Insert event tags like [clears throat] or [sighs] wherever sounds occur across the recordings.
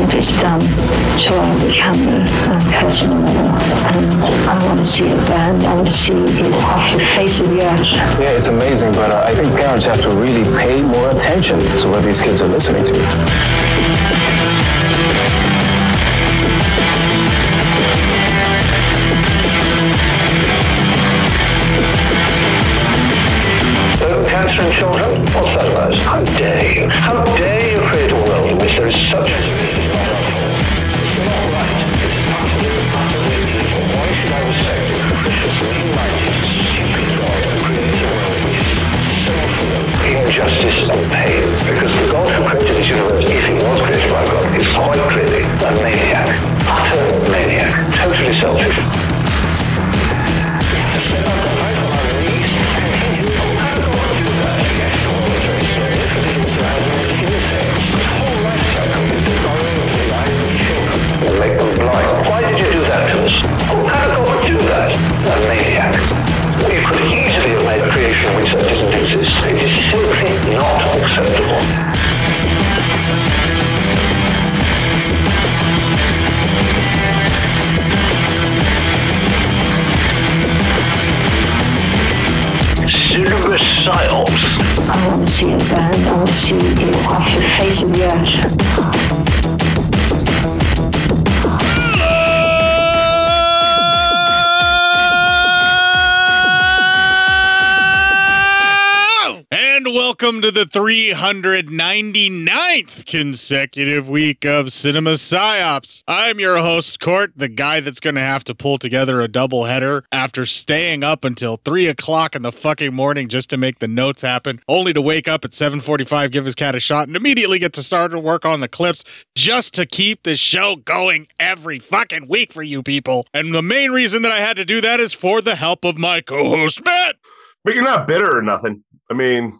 if it's done, sure I become a, um, person and I want to see it brand, I want to see it off the face of the earth. Yeah, it's amazing, but uh, I think parents have to really pay more attention to what these kids are listening to. 199th consecutive week of Cinema Psyops. I'm your host, Court, the guy that's going to have to pull together a doubleheader after staying up until 3 o'clock in the fucking morning just to make the notes happen, only to wake up at 745, give his cat a shot, and immediately get to start to work on the clips just to keep this show going every fucking week for you people. And the main reason that I had to do that is for the help of my co-host, Matt. But you're not bitter or nothing. I mean...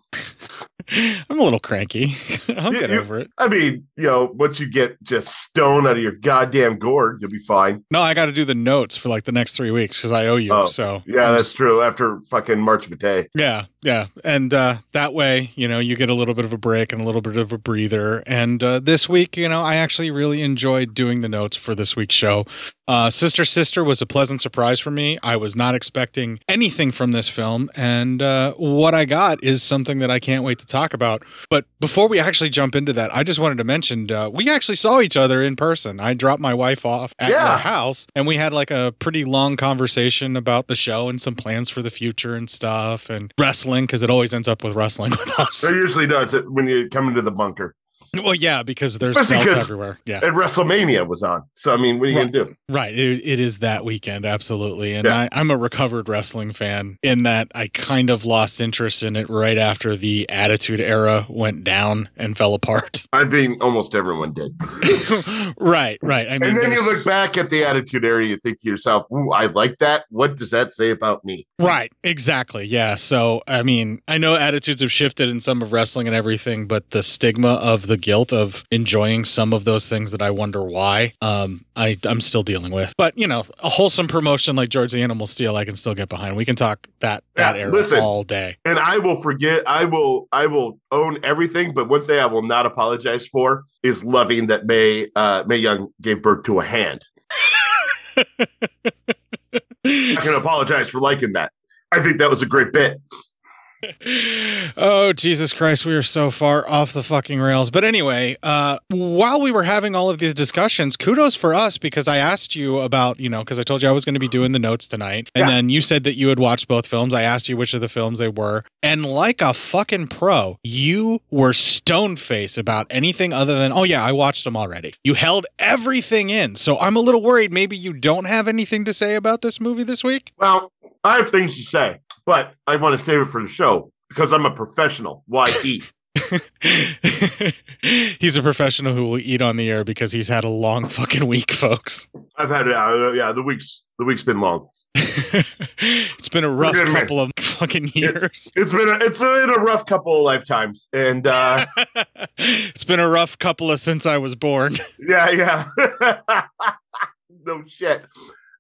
[laughs] I'm a little cranky. [laughs] I'll You- get you- over it. I mean, you know, once you get just stone out of your goddamn gourd, you'll be fine. No, I got to do the notes for like the next three weeks because I owe you. Oh, so Yeah, that's true. After fucking March Matei. Yeah, yeah. And uh, that way, you know, you get a little bit of a break and a little bit of a breather. And uh, this week, you know, I actually really enjoyed doing the notes for this week's show. Uh, Sister Sister was a pleasant surprise for me. I was not expecting anything from this film. And uh, what I got is something that I can't wait to talk about. But before we actually jump into that, I just wanted to mention uh, we actually saw each other in person. I dropped my wife off at Yeah. your house and we had like a pretty long conversation about the show and some plans for the future and stuff and wrestling because it always ends up with wrestling [laughs] with us. It usually does it when you come into the bunker. [laughs] Well, yeah, because there's Especially belts everywhere. Yeah. And WrestleMania was on. So I mean, what are you Right. gonna do? Right. It, it is that weekend, absolutely. And Yeah. I, I'm a recovered wrestling fan in that I kind of lost interest in it right after the Attitude Era went down and fell apart. [laughs] I mean, almost everyone did. [laughs] right, right. I mean, and then you look back at the attitude Era, you think to yourself, Ooh, I like that. What does that say about me? Right, exactly. Yeah. So, I mean, I know attitudes have shifted in some of wrestling and everything, but the stigma of the guilt of enjoying some of those things that I wonder why, um, I, I'm still dealing with. But, you know, a wholesome promotion like George the Animal Steele, I can still get behind. We can talk that, that Yeah, era listen. all day. And I will forget, I will, I will own everything. But one thing I will not apologize for is loving that Mae, uh, Mae Young gave birth to a hand. [laughs] I can apologize for liking that. I think that was a great bit. [laughs] oh Jesus Christ, we are so far off the fucking rails. But anyway, uh, while we were having all of these discussions, kudos for us because I asked you about, you know, because I told you I was going to be doing the notes tonight, and Yeah. then you said that you had watched both films. I asked you which of the films they were, and like a fucking pro, you were stone face about anything other than, oh yeah, I watched them already. You held everything in, so I'm a little worried. Maybe you don't have anything to say about this movie this week. Well, I have things to say, but I want to save it for the show because I'm a professional. Why [laughs] eat? he's a professional who will eat on the air because he's had a long fucking week, folks. I've had, uh, yeah, the week's the week's been long. [laughs] it's been a rough couple of fucking years. It's been a, it's been a rough couple of lifetimes, and uh, [laughs] it's been a rough couple of since I was born. yeah, yeah, no shit.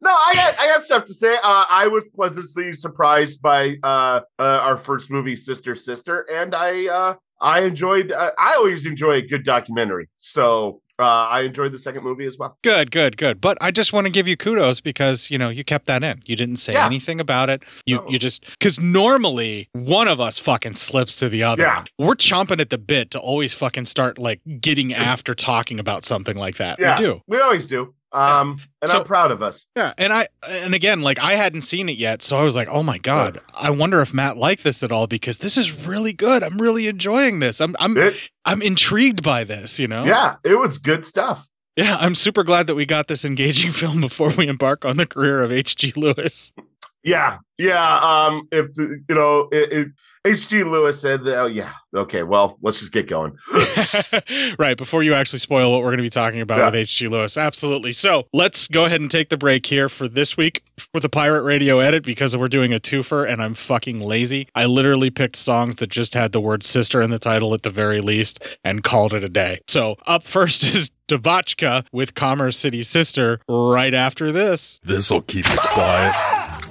No, I got I got stuff to say. Uh, I was pleasantly surprised by uh, uh, our first movie, Sister Sister, and I uh, I enjoyed. Uh, I always enjoy a good documentary, so uh, I enjoyed the second movie as well. Good, good, good. But I just want to give you kudos because you know you kept that in. You didn't say Yeah. anything about it. You No. you just because normally one of us fucking slips to the other. Yeah. We're chomping at the bit to always fucking start like getting after talking about something like that. Yeah, We do. We always do. Um, and So- I'm proud of us. Yeah, and I and again, like I hadn't seen it yet, so I was like, "Oh my god, I wonder if Matt liked this at all because this is really good. I'm really enjoying this. I'm I'm It, I'm intrigued by this. You know, yeah, it was good stuff. yeah. I'm super glad that we got this engaging [laughs] film before we embark on the career of H.G. Lewis. Yeah, yeah. Um, if the, you know, it, it, H.G. Lewis said that. Oh, yeah. Okay. Well, let's just get going. [laughs] [laughs] right before you actually spoil what we're going to be talking about Yeah. with H.G. Lewis, absolutely. So let's go ahead and take the break here for this week with the Pirate Radio edit because we're doing a twofer and I'm fucking lazy. I literally picked songs that just had the word sister in the title at the very least and called it a day. So up first [laughs] is DeVotchKa with Commerce City Sister right after this. This'll keep you quiet.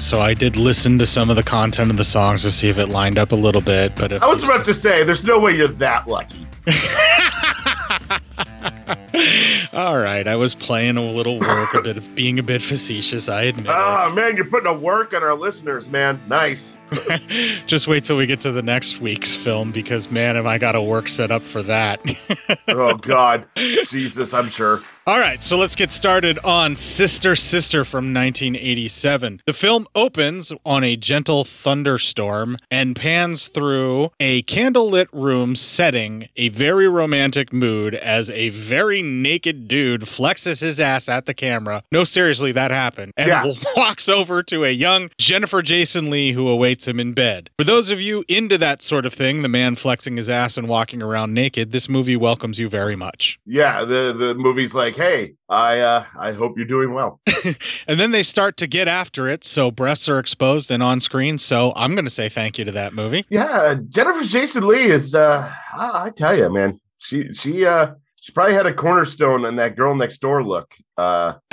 Right. I lied. So I did listen to some of the content of the songs to see if it lined up a little bit. But if I was about to say, there's no way you're that lucky. [laughs] all right, I was playing a little work, a bit of being a bit facetious. I admit Oh man, you're putting a work on our listeners, man. Nice. [laughs] Just wait till we get to the next week's film because man, have I got a work set up for that. [laughs] Oh God, Jesus, I'm sure. All right, so let's get started on Sister Sister from 1987. The film opens on a gentle thunderstorm and pans through a candlelit room setting a very romantic mood as a very naked dude flexes his ass at the camera. No, seriously, that happened. And Yeah. [laughs] walks over to a young Jennifer Jason Leigh who awaits him in bed. For those of you into that sort of thing, the man flexing his ass and walking around naked, this movie welcomes you very much. Yeah, the the movie's like, hey, I uh I hope you're doing well. [laughs] And then they start to get after it, so breasts are exposed and on screen. So I'm going to say thank you to that movie. Yeah, Jennifer Jason Leigh is uh I, I tell you, man, she she uh she probably had a cornerstone in that girl next door look uh [laughs]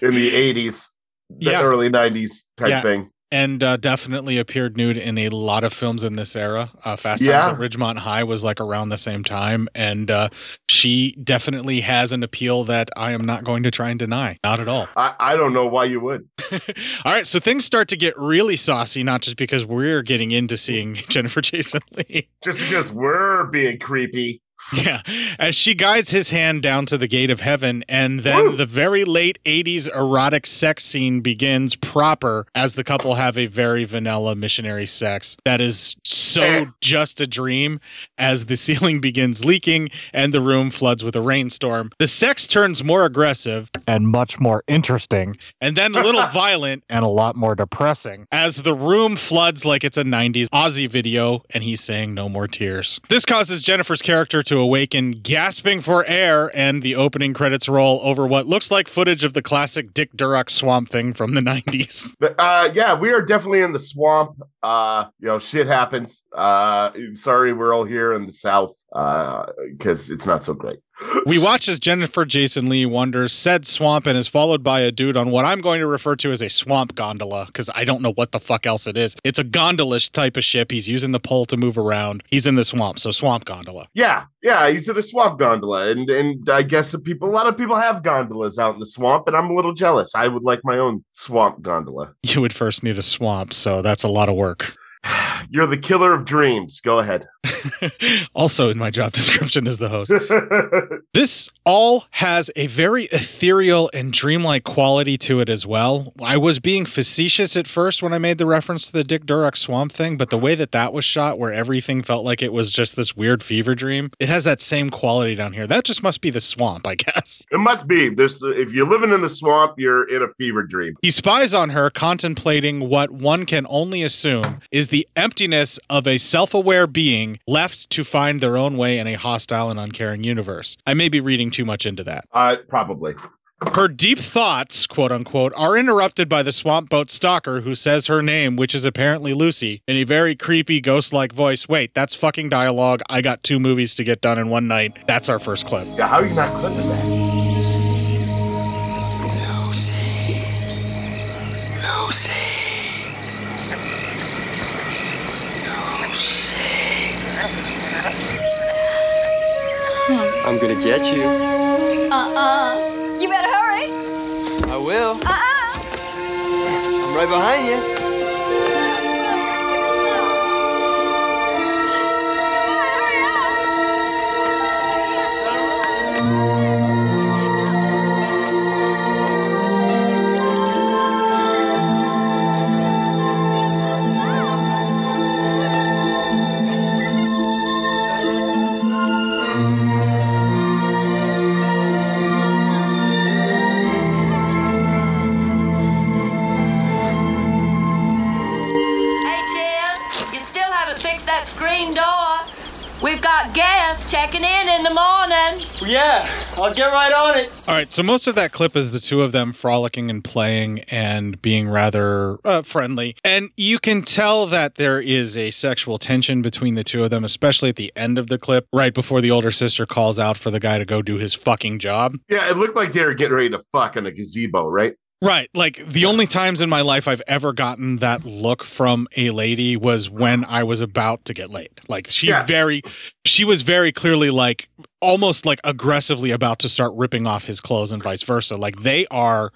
in the 80s, the Yeah. early 90s type Yeah. thing. And uh, definitely appeared nude in a lot of films in this era. Uh, Fast Yeah. Times at Ridgemont High was like around the same time, and uh, she definitely has an appeal that I am not going to try and deny. Not at all. I, I don't know why you would. [laughs] all right, so things start to get really saucy, not just because we're getting into seeing [laughs] Jennifer Jason Leigh. Just because we're being creepy. Yeah, as she guides his hand down to the gate of heaven, and then Woo. the very late 80s erotic sex scene begins proper as the couple have a very vanilla missionary sex that is so Eh. just a dream as the [laughs] ceiling begins leaking and the room floods with a rainstorm. The sex turns more aggressive and much more interesting, and then a little [laughs] violent and a lot more depressing as the room floods like it's a 90s Ozzy video and he's saying no more tears. This causes Jennifer's character to awaken, gasping for air, and the opening credits roll over what looks like footage of the classic Dick Durock swamp thing from the [laughs] 90s. But, uh yeah, we are definitely in the swamp. Uh you know, shit happens. Uh sorry we're all here in the south uh cuz it's not so great. We watch as Jennifer Jason Leigh wanders said swamp and is followed by a dude on what I'm going to refer to as a swamp gondola because I don't know what the fuck else it is. It's a gondolish type of ship. He's using the pole to move around. He's in the swamp, so swamp gondola. Yeah, yeah, he's in a swamp gondola, and and I guess people, a lot of people have gondolas out in the swamp, and I'm a little jealous. I would like my own swamp gondola. You would first need a swamp, so that's a lot of work. You're the killer of dreams. Go ahead. [laughs] also, in my job description as the host. [laughs] This all has a very ethereal and dreamlike quality to it as well. I was being facetious at first when I made the reference to the Dick Durock swamp thing, but the way that that was shot, where everything felt like it was just this weird fever dream, it has that same quality down here. That just must be the swamp, I guess. [laughs] it must be. There's if you're living in the swamp, you're in a fever dream. He spies on her, contemplating what one can only assume is the emptiness of a self aware being left to find their own way in a hostile and uncaring universe. I may be reading too much into that. Uh, probably. Her deep thoughts, quote unquote, are interrupted by the swamp boat stalker who says her name, which is apparently Lucy, in a very creepy ghost like voice. Wait, that's fucking dialogue. I got two movies to get done in one night. That's our first clip. Yeah, how are you not clipping that? I'm gonna get you. Uh-uh. You better hurry. I will. Uh-uh. I'm right behind you. Checking in in the morning. Yeah, I'll get right on it. All right, so most of that clip is the two of them frolicking and playing and being rather uh, friendly. And you can tell that there is a sexual tension between the two of them, especially at the end of the clip, right before the older sister calls out for the guy to go do his fucking job. Yeah, it looked like they were getting ready to fuck in a gazebo, right? Right. Like the only times in my life I've ever gotten that look from a lady was when I was about to get laid. Like she Yeah. very she was very clearly like almost like aggressively about to start ripping off his clothes and vice versa. Like they are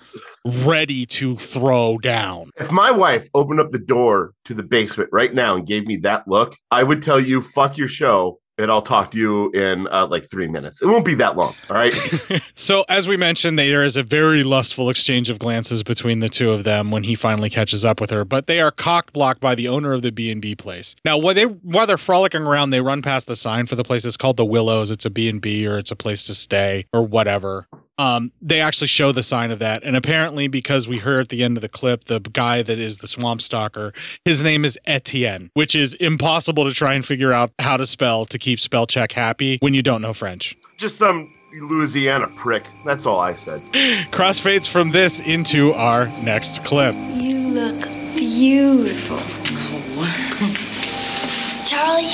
ready to throw down. If my wife opened up the door to the basement right now and gave me that look, I would tell you, fuck your show, and I'll talk to you in uh, like three minutes. It won't be that long. All right. [laughs] So as we mentioned, there is a very lustful exchange of glances between the two of them when he finally catches up with her. But they are cock blocked by the owner of the B and B place. Now, while they while they're frolicking around, they run past the sign for the place. It's called the Willows. It's a B and B or it's a place to stay or whatever. Um, they actually show the sign of that, and apparently, because we heard at the end of the clip, the guy that is the swamp stalker, his name is Etienne, which is impossible to try and figure out how to spell to keep spell check happy when you don't know French. Just some Louisiana prick. That's all I said. [laughs] Crossfades from this into our next clip. You look beautiful. [laughs] Charlie?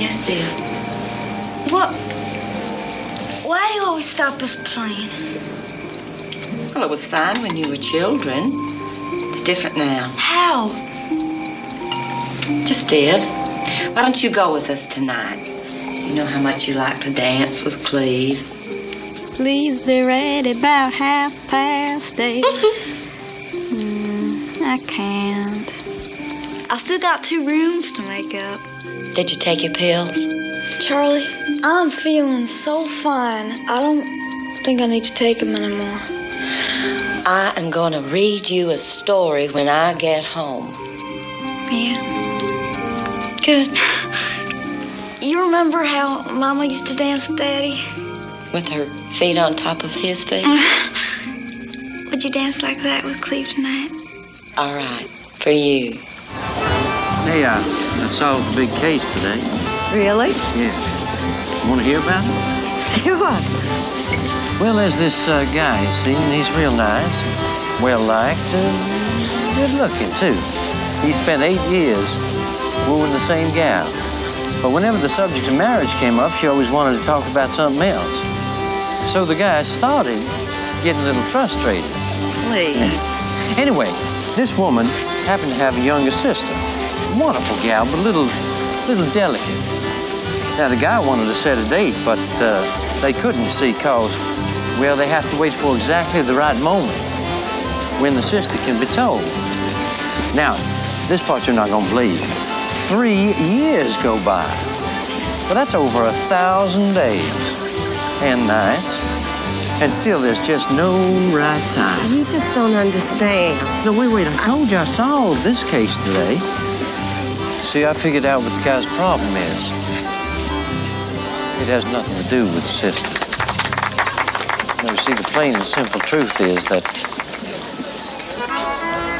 Yes, dear. What? Why do you always stop us playing? Well, it was fine when you were children. It's different now. How? Just is. Why don't you go with us tonight? You know how much you like to dance with Cleve. Please be ready about half past eight. Hmm, [laughs] I can't. I still got two rooms to make up. Did you take your pills? Charlie, I'm feeling so fine. I don't think I need to take them anymore. I am going to read you a story when I get home. Yeah. Good. You remember how Mama used to dance with Daddy? With her feet on top of his feet? Would you dance like that with Cleve tonight? All right, for you. Hey, uh, I solved a big case today. Really? Yeah. Want to hear about it? [laughs] Sure. Well, there's this uh, guy, you see, and he's real nice, well liked, uh, good looking, too. He spent eight years wooing the same gal. But whenever the subject of marriage came up, she always wanted to talk about something else. So the guy started getting a little frustrated. Please. [laughs] Anyway, this woman happened to have a younger sister. Wonderful gal, but a little, little delicate. Now, the guy wanted to set a date, but uh, they couldn't, see, cause, well, they have to wait for exactly the right moment when the sister can be told. Now, this part you're not gonna believe. Three years go by. Well, that's over a thousand days and nights. And still, there's just no right time. You just don't understand. No, wait, wait. I told you I solved this case today. See, I figured out what the guy's problem is. It has nothing to do with the sister. You see, the plain and simple truth is that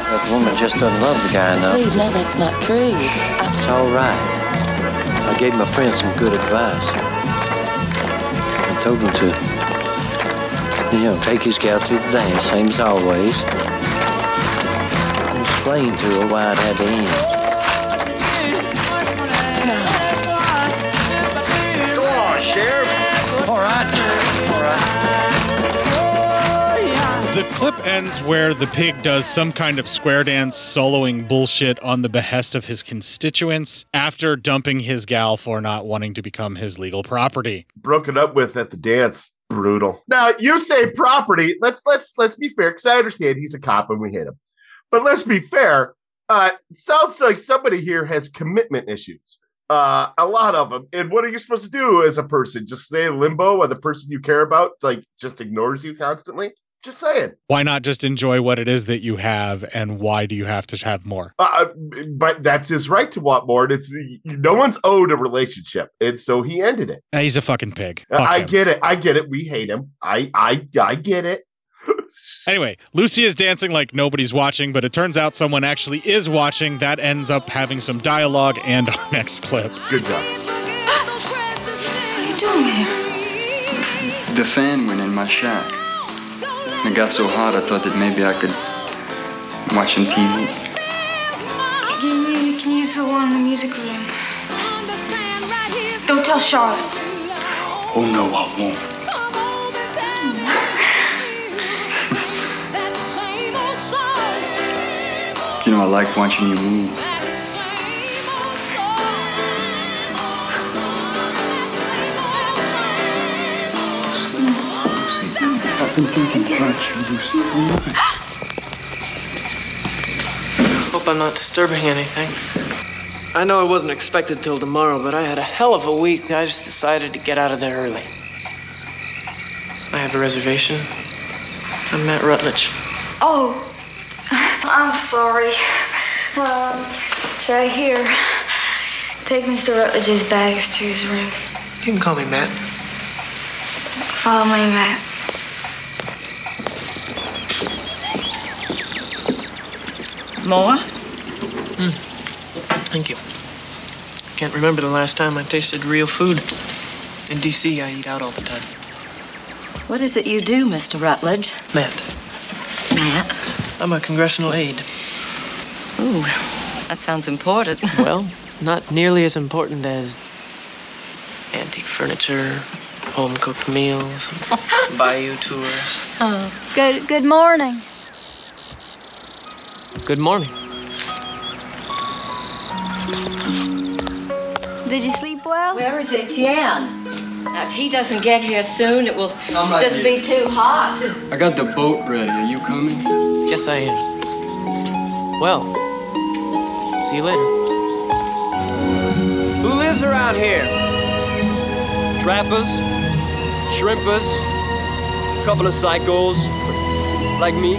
that the woman just doesn't love the guy enough. Please, no, that's not true. It's all right. I gave my friend some good advice. I told him to You know, take his gal to the dance, same as always. Explain to her why it had to end. The clip ends where the pig does some kind of square dance soloing bullshit on the behest of his constituents after dumping his gal for not wanting to become his legal property. Broken up with at the dance. Brutal. Now you say property. Let's let's let's be fair because I understand he's a cop and we hate him. But let's be fair. Uh, sounds like somebody here has commitment issues. Uh, a lot of them. And what are you supposed to do as a person? Just stay in limbo while the person you care about like just ignores you constantly? Just saying. Why not just enjoy what it is that you have and why do you have to have more? Uh, but that's his right to want more. And it's no one's owed a relationship, and so he ended it. He's a fucking pig. Fuck I him. get it. I get it. We hate him. I I I get it. Anyway, Lucy is dancing like nobody's watching, but it turns out someone actually is watching. That ends up having some dialogue and our [laughs] next clip. Good job. What are you doing here? The fan went in my shack. It got so hot I thought that maybe I could watch some TV. Can you, can you use the one in the music room? Don't tell Charlotte. Oh no, I won't. I like watching you move. I've been thinking about you, Lucy. Hope I'm not disturbing anything. I know I wasn't expected till tomorrow, but I had a hell of a week. I just decided to get out of there early. I have a reservation. I'm Matt Rutledge. Oh, I'm sorry. Um, it's right here. Take Mr. Rutledge's bags to his room. You can call me Matt. Follow me, Matt. More? Thank you. Can't remember the last time I tasted real food. In D.C., I eat out all the time. What is it you do, Mr. Rutledge? Matt, Matt? I'm a congressional aide. Ooh, that sounds important. [laughs] Well, not nearly as important as antique furniture, home cooked meals, [laughs] bayou tours. Oh, good good morning. Good morning. Did you sleep well? Where is Etienne? If he doesn't get here soon, it will right just here. be too hot. I got the boat ready. Are you coming? Yes, I am. Well, see you later. Who lives around here? Trappers, shrimpers, a couple of psychos like me.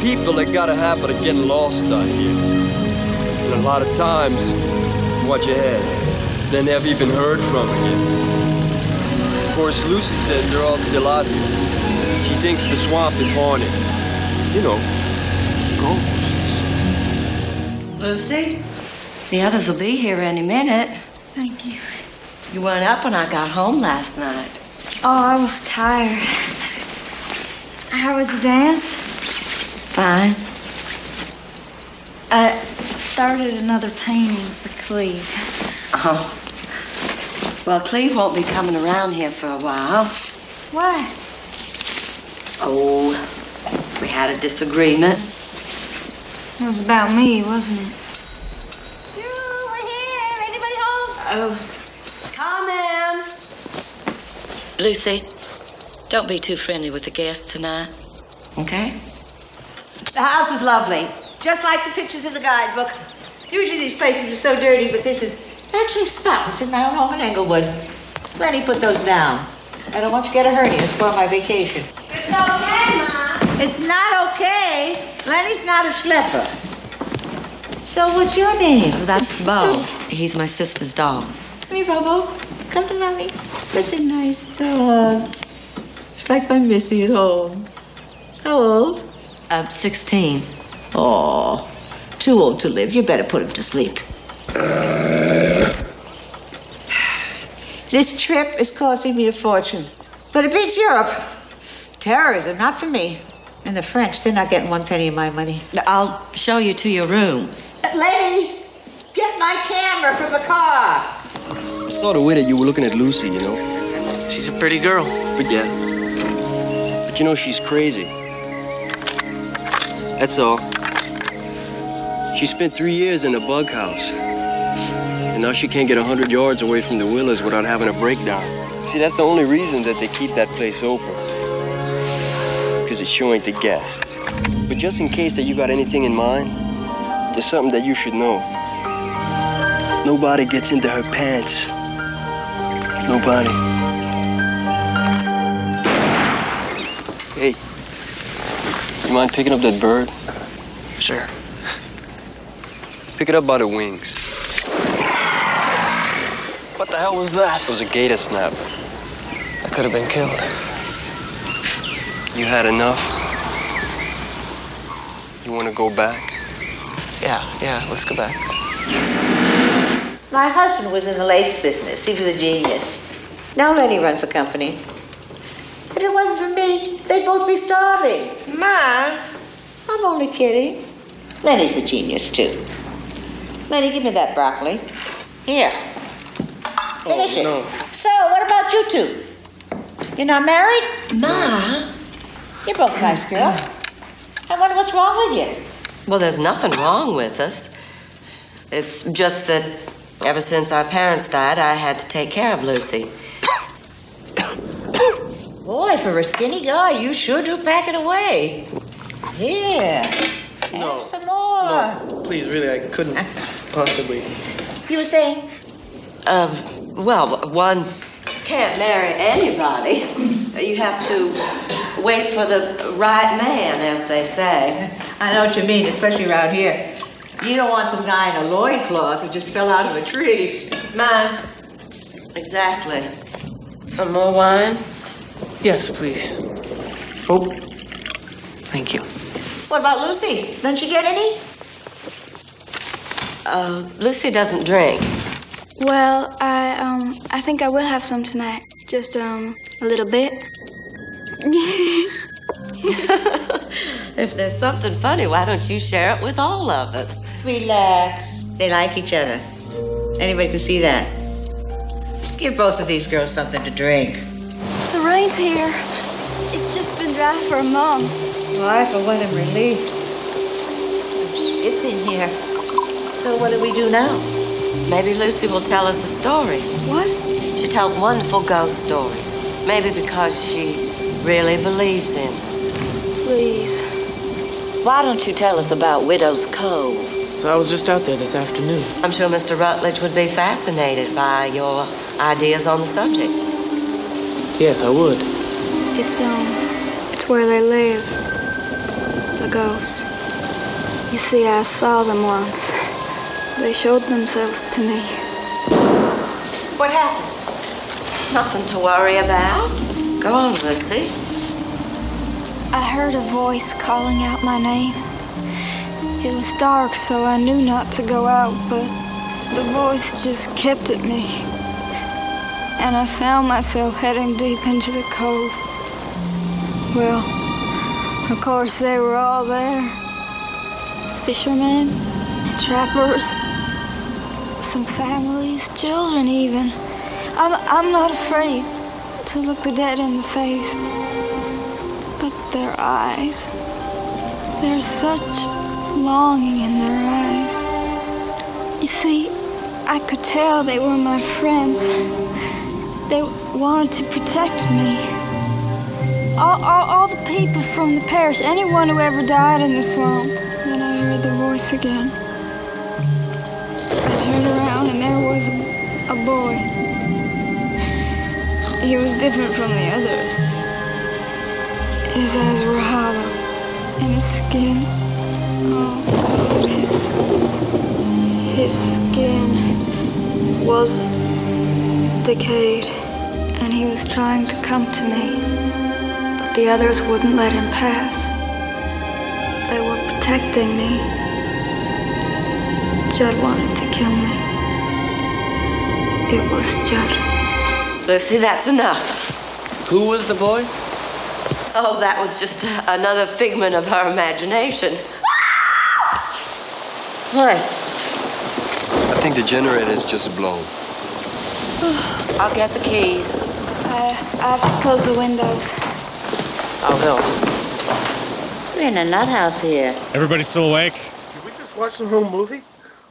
People that got a habit of getting lost out here. And a lot of times, watch your head. They never even heard from again. Of course, Lucy says they're all still out here. She thinks the swamp is haunted. You know, ghosts. Lucy, the others will be here any minute. Thank you. You weren't up when I got home last night. Oh, I was tired. How was the dance? Fine. I started another painting for Cleve. Oh. Well, Cleve won't be coming around here for a while. Why? Oh, we had a disagreement. It was about me, wasn't it? You were here. Anybody home? Oh, come in. Lucy, don't be too friendly with the guests tonight, okay? The house is lovely, just like the pictures in the guidebook. Usually these places are so dirty, but this is actually spotless in my own home in Englewood. Lenny, put those down. I don't want you to get a hernia, spoil my vacation. It's okay, Mom. It's not okay. Lenny's not a schlepper. So what's your name? That's Bo. He's my sister's dog. Come here, Bobo. Come to mommy. Such a nice dog. It's like my Missy at home. How old? Uh, 16. Oh, too old to live. You better put him to sleep. This trip is costing me a fortune, but it beats Europe. Terrorism, not for me. And the French, they're not getting one penny of my money. I'll show you to your rooms. Lady, get my camera from the car. I saw the way that you were looking at Lucy, you know. She's a pretty girl. But yeah. But you know, she's crazy. That's all. She spent three years in a bug house. And now she can't get 100 yards away from the Willers without having a breakdown. See, that's the only reason that they keep that place open. Because it's showing the guests. But just in case that you got anything in mind, there's something that you should know. Nobody gets into her pants. Nobody. Hey, you mind picking up that bird? Sure. Pick it up by the wings. What the hell was that? It was a gator snap. I could have been killed. You had enough? You want to go back? Yeah, yeah, let's go back. My husband was in the lace business. He was a genius. Now Lenny runs the company. If it wasn't for me, they'd both be starving. Ma, I'm only kidding. Lenny's a genius, too. Lenny, give me that broccoli. Here. Finish it. no. So, what about you two? You're not married? Ma. You're both nice girls. I wonder what's wrong with you. Well, there's nothing wrong with us. It's just that ever since our parents died, I had to take care of Lucy. Boy, for a skinny guy, you sure do pack it away. Here. No. Have some more. No, please, really, I couldn't possibly. You were saying? Um, well, one can't marry anybody. You have to wait for the right man, as they say. I know what you mean, especially around here. You don't want some guy in a loincloth who just fell out of a tree. Mine. Exactly. Some more wine? Yes, please. Oh, thank you. What about Lucy? Doesn't she get any? Uh, Lucy doesn't drink. Well, I um I think I will have some tonight. Just um a little bit. [laughs] If there's something funny, why don't you share it with all of us? Relax. They like each other. Anybody can see that. Give both of these girls something to drink. The rain's here. It's, it's just been dry for a month. Well, I, for one, am relieved. It's in here. So what do we do now? Maybe Lucy will tell us a story. What? She tells wonderful ghost stories. Maybe because she really believes in them. Please. Why don't you tell us about Widow's Cove? So I was just out there this afternoon. I'm sure Mr. Rutledge would be fascinated by your ideas on the subject. Yes, I would. It's um it's where they live. The ghosts. You see, I saw them once. They showed themselves to me. What happened? It's nothing to worry about. Go on, Lucy. I heard a voice calling out my name. It was dark, so I knew not to go out, but the voice just kept at me. And I found myself heading deep into the cove. Well, of course, they were all there The fishermen, trappers, some families, children, even. I'm, I'm not afraid to look the dead in the face. But their eyes, there's such longing in their eyes. You see, I could tell they were my friends. They wanted to protect me. All, all, all the people from the parish, anyone who ever died in the swamp. Then I heard the voice again. Turned around and there was a, a boy. He was different from the others. His eyes were hollow, and his skin. Oh God, his his skin was decayed, and he was trying to come to me, but the others wouldn't let him pass. They were protecting me. Judd wanted to kill me. It was Judd. Lucy, that's enough. Who was the boy? Oh, that was just uh, another figment of her imagination. What? I think the generator's just blown. [sighs] I'll get the keys. I, I have to close the windows. I'll help. We're in a nut house here. Everybody still awake? Did we just watch the whole movie?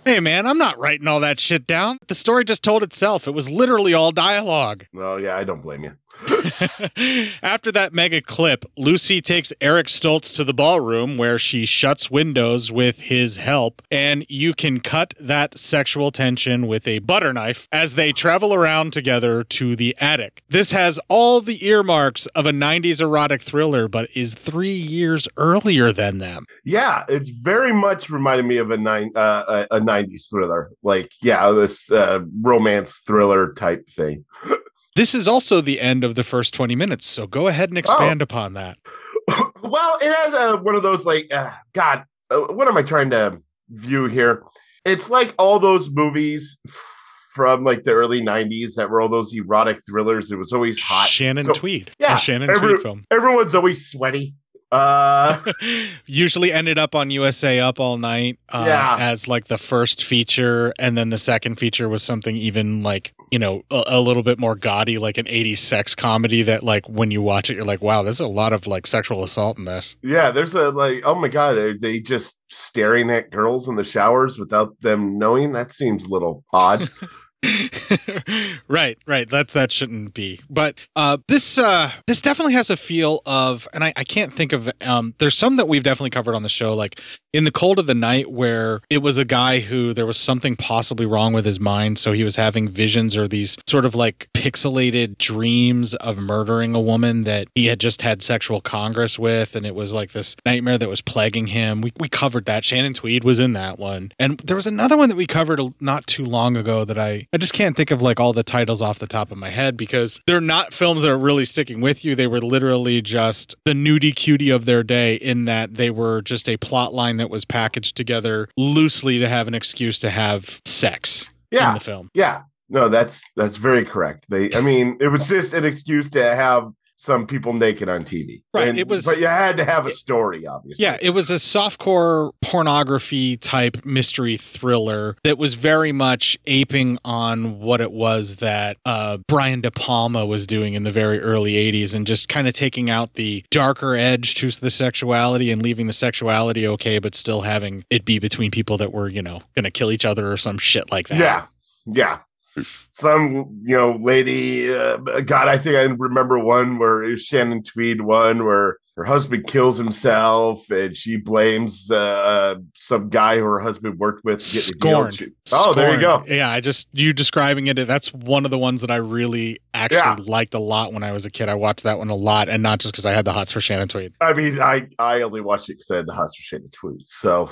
Hey man, I'm not writing all that shit down. The story just told itself. It was literally all dialogue. No, yeah, I don't blame you. [laughs] After that mega clip, Lucy takes Eric Stoltz to the ballroom where she shuts windows with his help, and you can cut that sexual tension with a butter knife as they travel around together to the attic. This has all the earmarks of a 90s erotic thriller, but is three years earlier than them. Yeah, it's very much reminded me of a nine uh, a, a '90s thriller, like yeah, this uh, romance thriller type thing. [laughs] This is also the end of the first 20 minutes, so go ahead and expand upon that. [laughs] Well, it has a one of those like uh, God. Uh, what am I trying to view here? It's like all those movies from like the early '90s that were all those erotic thrillers. It was always hot. Shannon So- Tweed. Yeah, Shannon every- Tweed film. Everyone's always sweaty. Uh, [laughs] Usually ended up on USA Up All Night uh, Yeah. as like the first feature, and then the second feature was something even like you know a, a little bit more gaudy, like an '80s sex comedy. That like when you watch it, you're like, wow, there's a lot of like sexual assault in this. yeah, there's a like, oh my God, are they just staring at girls in the showers without them knowing? That seems a little odd. [laughs] [laughs] right, right. That's that shouldn't be. But uh this uh this definitely has a feel of and I, I can't think of um there's some that we've definitely covered on the show, like in the cold of the night where it was a guy who there was something possibly wrong with his mind, so he was having visions or these sort of like pixelated dreams of murdering a woman that he had just had sexual congress with, and it was like this nightmare that was plaguing him. We we covered that. Shannon Tweed was in that one. And there was another one that we covered not too long ago that I I just can't think of like all the titles off the top of my head because they're not films that are really sticking with you. They were literally just the nudie cutie of their day in that they were just a plot line that was packaged together loosely to have an excuse to have sex Yeah. in the film. Yeah. No, that's that's very correct. They I mean, it was just an excuse to have some people naked on TV. Right, And- it was- but you had to have a story, obviously. Yeah, it was a softcore pornography type mystery thriller that was very much aping on what it was that uh, Brian De Palma was doing in the very early 80s and just kind of taking out the darker edge to the sexuality and leaving the sexuality okay, but still having it be between people that were, you know, going to kill each other or some shit like that. Yeah. Yeah. Some, you know, lady, uh, God, I think I remember one where it was Shannon Tweed one where her husband kills himself and she blames uh, some guy who her husband worked with. to get the. Scorned. She- Oh, there you go. Yeah, I just you describing it. That's one of the ones that I really actually Yeah. liked a lot when I was a kid. I watched that one a lot, and not just because I had the hots for Shannon Tweed. I mean, I, I only watched it because I had the Hots for Shannon Tweed. So,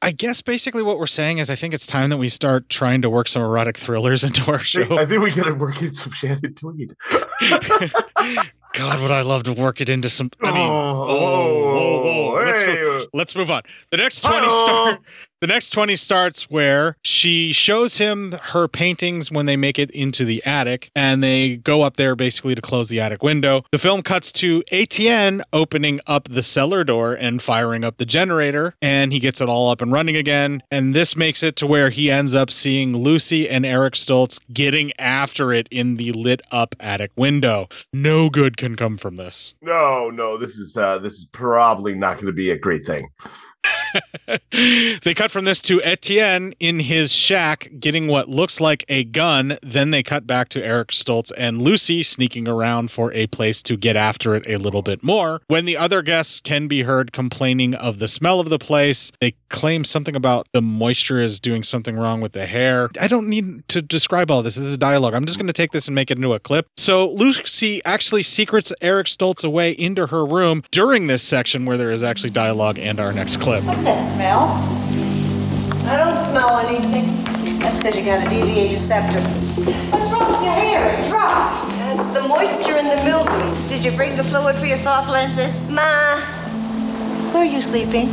I guess basically what we're saying is I think it's time that we start trying to work some erotic thrillers [laughs] into our show. I think we got to work in some Shannon Tweed. [laughs] [laughs] God, would I love to work it into some? I mean, Oh, oh, whoa, whoa. Let's, move, let's move on. The next twenty Hi-oh. start. The next twenty starts where she shows him her paintings when they make it into the attic, and they go up there basically to close the attic window. The film cuts to Etienne opening up the cellar door and firing up the generator, and he gets it all up and running again. And this makes it to where he ends up seeing Lucy and Eric Stoltz getting after it in the lit up attic window. No good can come from this. No, no, this is uh this is probably not going to be a great thing. [laughs] they cut from this to Etienne in his shack getting what looks like a gun. Then they cut back to Eric Stoltz and Lucy sneaking around for a place to get after it a little bit more. When the other guests can be heard complaining of the smell of the place, they claim something about the moisture is doing something wrong with the hair. I don't need to describe all this. This is dialogue. I'm just going to take this and make it into a clip. So Lucy actually secrets Eric Stoltz away into her room during this section where there is actually dialogue and our next clip. What's that smell? I don't smell anything. That's because you got a deviated septum. What's wrong with your hair? It dropped. It's the moisture in the mildew. Did you bring the fluid for your soft lenses? Ma, Where are you sleeping?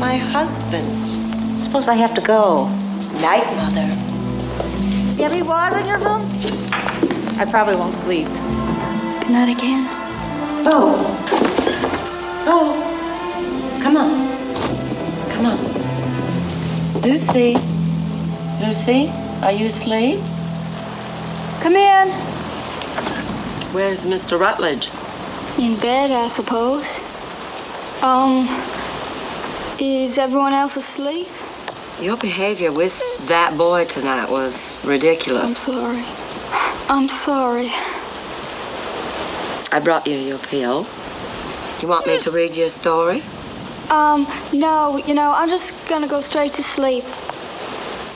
my husband. Suppose I have to go. Night, Mother. You have any water in your room? I probably won't sleep. Good night again. Oh. Oh. Lucy? Lucy, are you asleep? Come in. Where's Mr. Rutledge? In bed, I suppose. Um, is everyone else asleep? Your behavior with that boy tonight was ridiculous. I'm sorry. I'm sorry. I brought you your pill. You want me to read you a story? Um, no, you know, I'm just gonna go straight to sleep.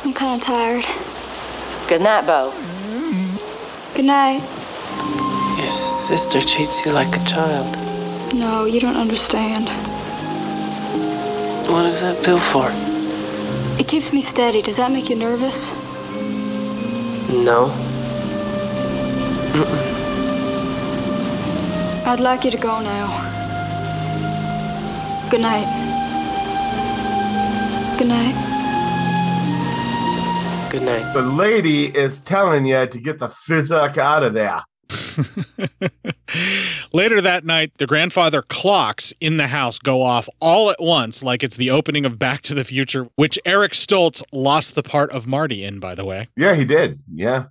I'm kind of tired. Good night, Bo. Good night. Your sister treats you like a child. No, you don't understand. What is that pill for? It keeps me steady. Does that make you nervous? No. I'd like you to go now. Good night. Good night. Good night. The lady is telling you to get the physic out of there. [laughs] Later that night, the grandfather clocks in the house go off all at once, like it's the opening of Back to the Future, which Eric Stoltz lost the part of Marty in, by the way. Yeah, he did. Yeah.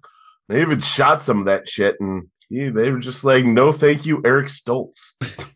They even shot some of that shit and he, they were just like, no, thank you, Eric Stoltz. [laughs]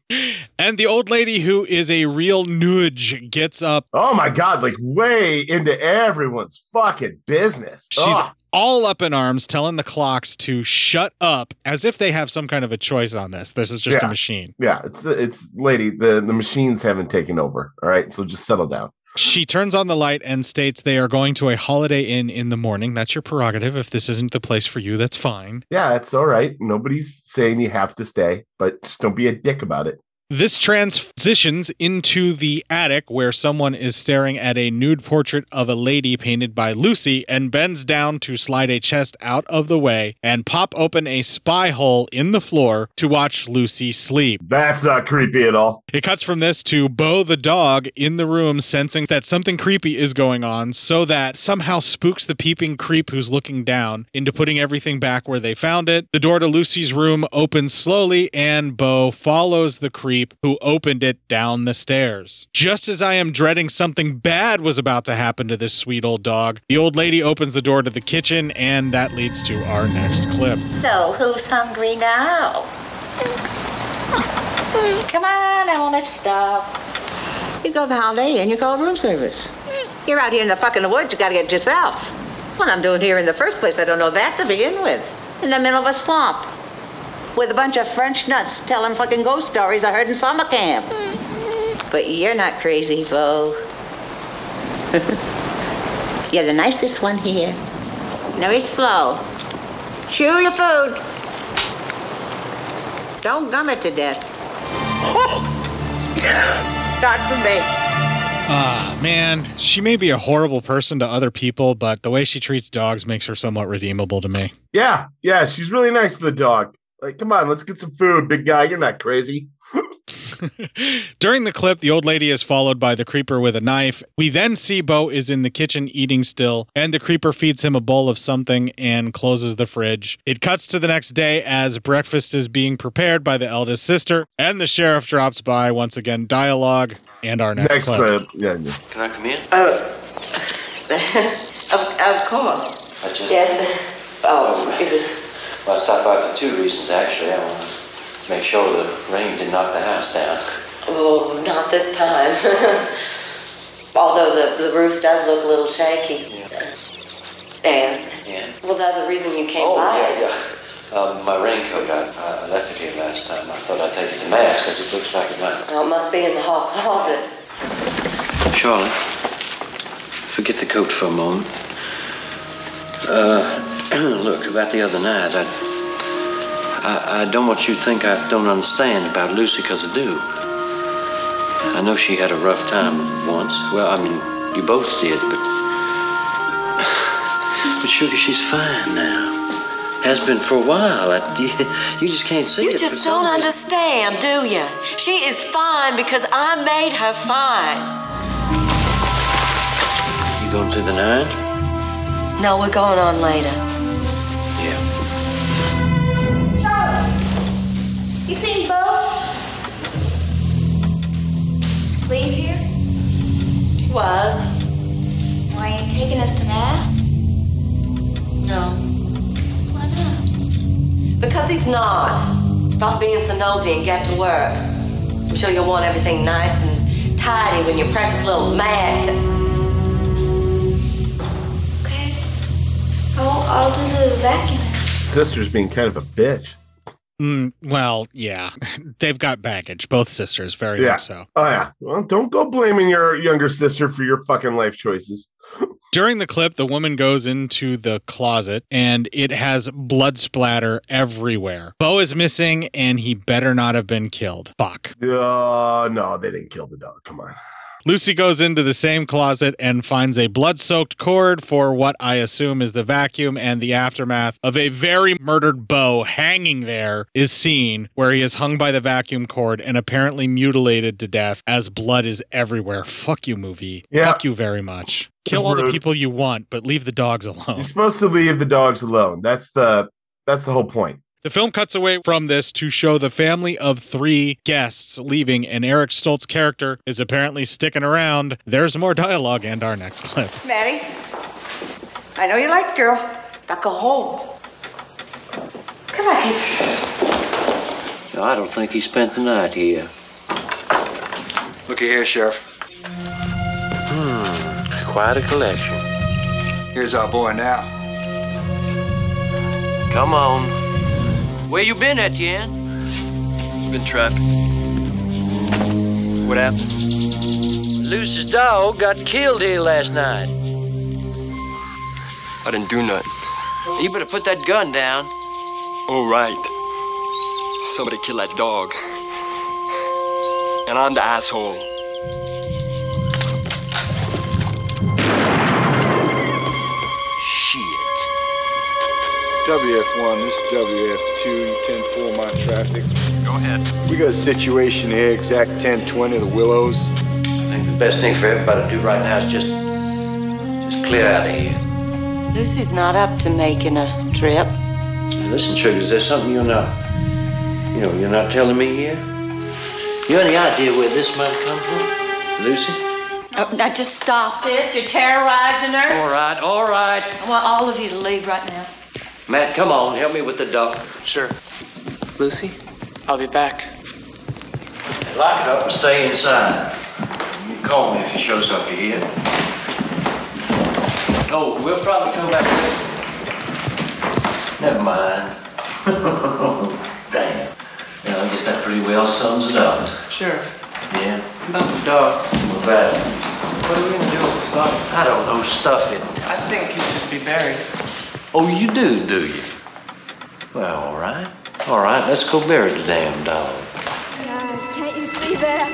And the old lady, who is a real nudge, gets up. Oh my God, like way into everyone's fucking business. She's Ugh. all up in arms, telling the clocks to shut up, as if they have some kind of a choice on this. This is just Yeah. a machine. Yeah, it's it's lady, the, the machines haven't taken over. All right, so just settle down. She turns on the light and states they are going to a Holiday Inn in the morning. That's your prerogative. If this isn't the place for you, that's fine. Yeah, it's all right. Nobody's saying you have to stay, but just don't be a dick about it. This transitions into the attic where someone is staring at a nude portrait of a lady painted by Lucy and bends down to slide a chest out of the way and pop open a spy hole in the floor to watch Lucy sleep. That's not creepy at all. It cuts from this to Bo the dog in the room sensing that something creepy is going on, so that somehow spooks the peeping creep who's looking down into putting everything back where they found it. The door to Lucy's room opens slowly, and Bo follows the creep who opened it down the stairs. Just as I am dreading something bad was about to happen to this sweet old dog, the old lady opens the door to the kitchen, and that leads to our next clip. So, who's hungry now? Come on, I won't let you stop. You go to the Holiday and you call room service. You're out here in the fucking woods, you gotta get yourself. What I'm doing here in the first place, I don't know that to begin with. In the middle of a swamp. With a bunch of French nuts telling fucking ghost stories I heard in summer camp. But you're not crazy, Bo. [laughs] you're the nicest one here. Now eat slow. Chew your food. Don't gum it to death. [laughs] Not for me. Ah, man, she may be a horrible person to other people, but the way she treats dogs makes her somewhat redeemable to me. Yeah, yeah, she's really nice to the dog. Like, come on, let's get some food, big guy. You're not crazy. [laughs] During the clip, the old lady is followed by the creeper with a knife. We then see Bo is in the kitchen eating still, and the creeper feeds him a bowl of something and closes the fridge. It cuts to the next day as breakfast is being prepared by the eldest sister, and the sheriff drops by once again. Dialogue and our next, Next clip. clip. Yeah, yeah. Can I come in? Oh, [laughs] of, of course. I just. Yes. Oh, oh. if Well, I stopped by for two reasons, actually. I want to make sure the rain didn't knock the house down. Oh, not this time. [laughs] Although the, the roof does look a little shaky. Yeah. And, Yeah. well, that's the reason you came Oh, by. yeah, yeah. Um, my raincoat, I, I left it here last time. I thought I'd take it to Mass because it looks like it might. Oh, it must be in the hall closet. Charlotte, forget the coat for a moment. Uh, [clears throat] look, about the other night, I, I, I don't want you to think I don't understand about Lucy because I do. I know she had a rough time once. Well, I mean, you both did, but. [sighs] But sugar, she's fine now. Has been for a while. I, [laughs] you, just can't see You it. You just don't reason. understand, do you? She is fine because I made her fine. You going to the nine? No, we're going on later. Yeah. Charlie, you seen Bo? It's clean here? Was. Why ain't taking us to mass? No. Why not? Because he's not. Stop being so nosy and get to work. I'm sure you'll want everything nice and tidy when your precious little Matt. I'll, I'll do the vacuum. Sister's being kind of a bitch. Mm, well, yeah, they've got baggage. Both sisters, very Yeah. much so. Oh yeah. Well, don't go blaming your younger sister for your fucking life choices. [laughs] During the clip, the woman goes into the closet and it has blood splatter everywhere. Bo is missing and he better not have been killed. Fuck. Uh, no, they didn't kill the dog. Come on. Lucy goes into the same closet and finds a blood soaked cord for what I assume is the vacuum, and the aftermath of a very murdered Bo hanging there is seen, where he is hung by the vacuum cord and apparently mutilated to death as blood is everywhere. Fuck you, movie. Yeah. Fuck you very much. Kill all the people you want, but leave the dogs alone. You're supposed to leave the dogs alone. That's the that's the whole point. The film cuts away from this to show the family of three guests leaving, and Eric Stoltz's character is apparently sticking around. There's more dialogue and our next clip. Maddie, I know you like the girl. Now go home. Come on, kids. No, I don't think he spent the night here. Looky here, Sheriff. Hmm, quite a collection. Here's our boy now. Come on. Where you been, Etienne? Been trapped. What happened? Lucy's dog got killed here last night. I didn't do nothing. You better put that gun down. Oh, right. Somebody killed that dog. And I'm the asshole. WF1, this is WF2, 10-4 my traffic. Go ahead. We got a situation here, exact 1020 the Willows. I think the best thing for everybody to do right now is just, just clear out of here. Lucy's not up to making a trip. Listen, Sugar, is there something you're not, you know, you're not telling me here? You have any idea where this might come from, Lucy? Oh, now just stop this. You're terrorizing her. All right, all right. I want all of you to leave right now. Matt, come on, help me with the dog. Sure. Lucy, I'll be back. Lock it up and stay inside. You can call me if he shows up here. Oh, we'll probably come back later. Never mind. [laughs] Damn. Yeah, I guess that pretty well sums it up. Sheriff, Yeah, about the dog. we're back. What are we gonna do with his body? I don't know, stuff it. I think he should be buried. Oh, you do, do you? Well, all right. All right, let's go bury the damn dog. Uh, can't you see that?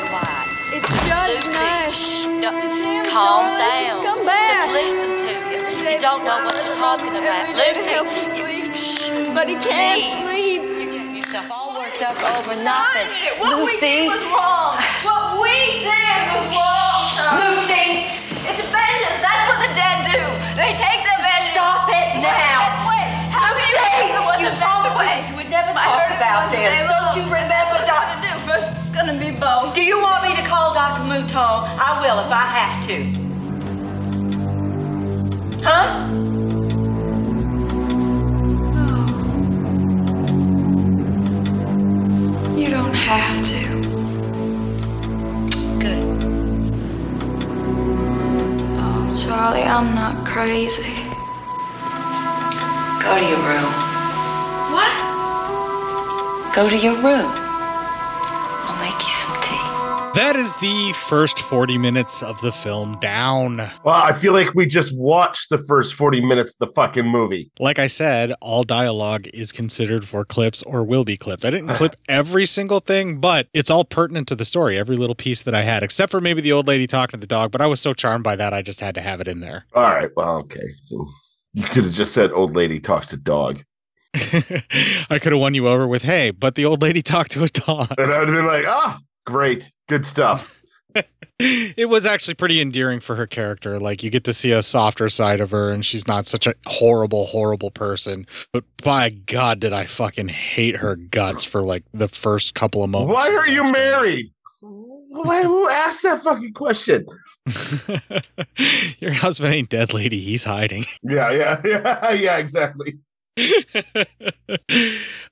It's just Lucy, nice. shh, no, It's calm son. down. Just come back. Just listen to you. You don't know what you're talking about. Lucy, you, shh, But he can't please. sleep. You're getting yourself all worked up over nothing. What we Lucy, did was wrong. What we did was wrong. son. Lucy. It's vengeance. That's what the dead do. They take now. best way? How can you say you promised me you would never I talk about this. day, Don't look. you remember what that? do. First, it's gonna be Bo. Do you want me to call Dr. Mouton? I will if I have to. Huh? Oh. You don't have to. Good. Oh, Charlie, I'm not crazy. Go to your room. What? Go to your room. I'll make you some tea. That is the first 40 minutes of the film down. Well, I feel like we just watched the first 40 minutes of the fucking movie. Like I said, all dialogue is considered for clips or will be clipped. I didn't clip [sighs] every single thing, but it's all pertinent to the story, every little piece that I had, except for maybe the old lady talking to the dog. But I was so charmed by that, I just had to have it in there. All right. Well, okay. You could have just said old lady talks to dog. [laughs] I could have won you over with, hey, but the old lady talked to a dog. And I would have been like, ah, great. Good stuff. [laughs] it was actually pretty endearing for her character. Like you get to see a softer side of her, and she's not such a horrible, horrible person. But by God, did I fucking hate her guts for like the first couple of moments. Why are you married? Why, who asked that fucking question? [laughs] Your husband ain't dead, lady. He's hiding. Yeah, yeah, [laughs] yeah, yeah, exactly.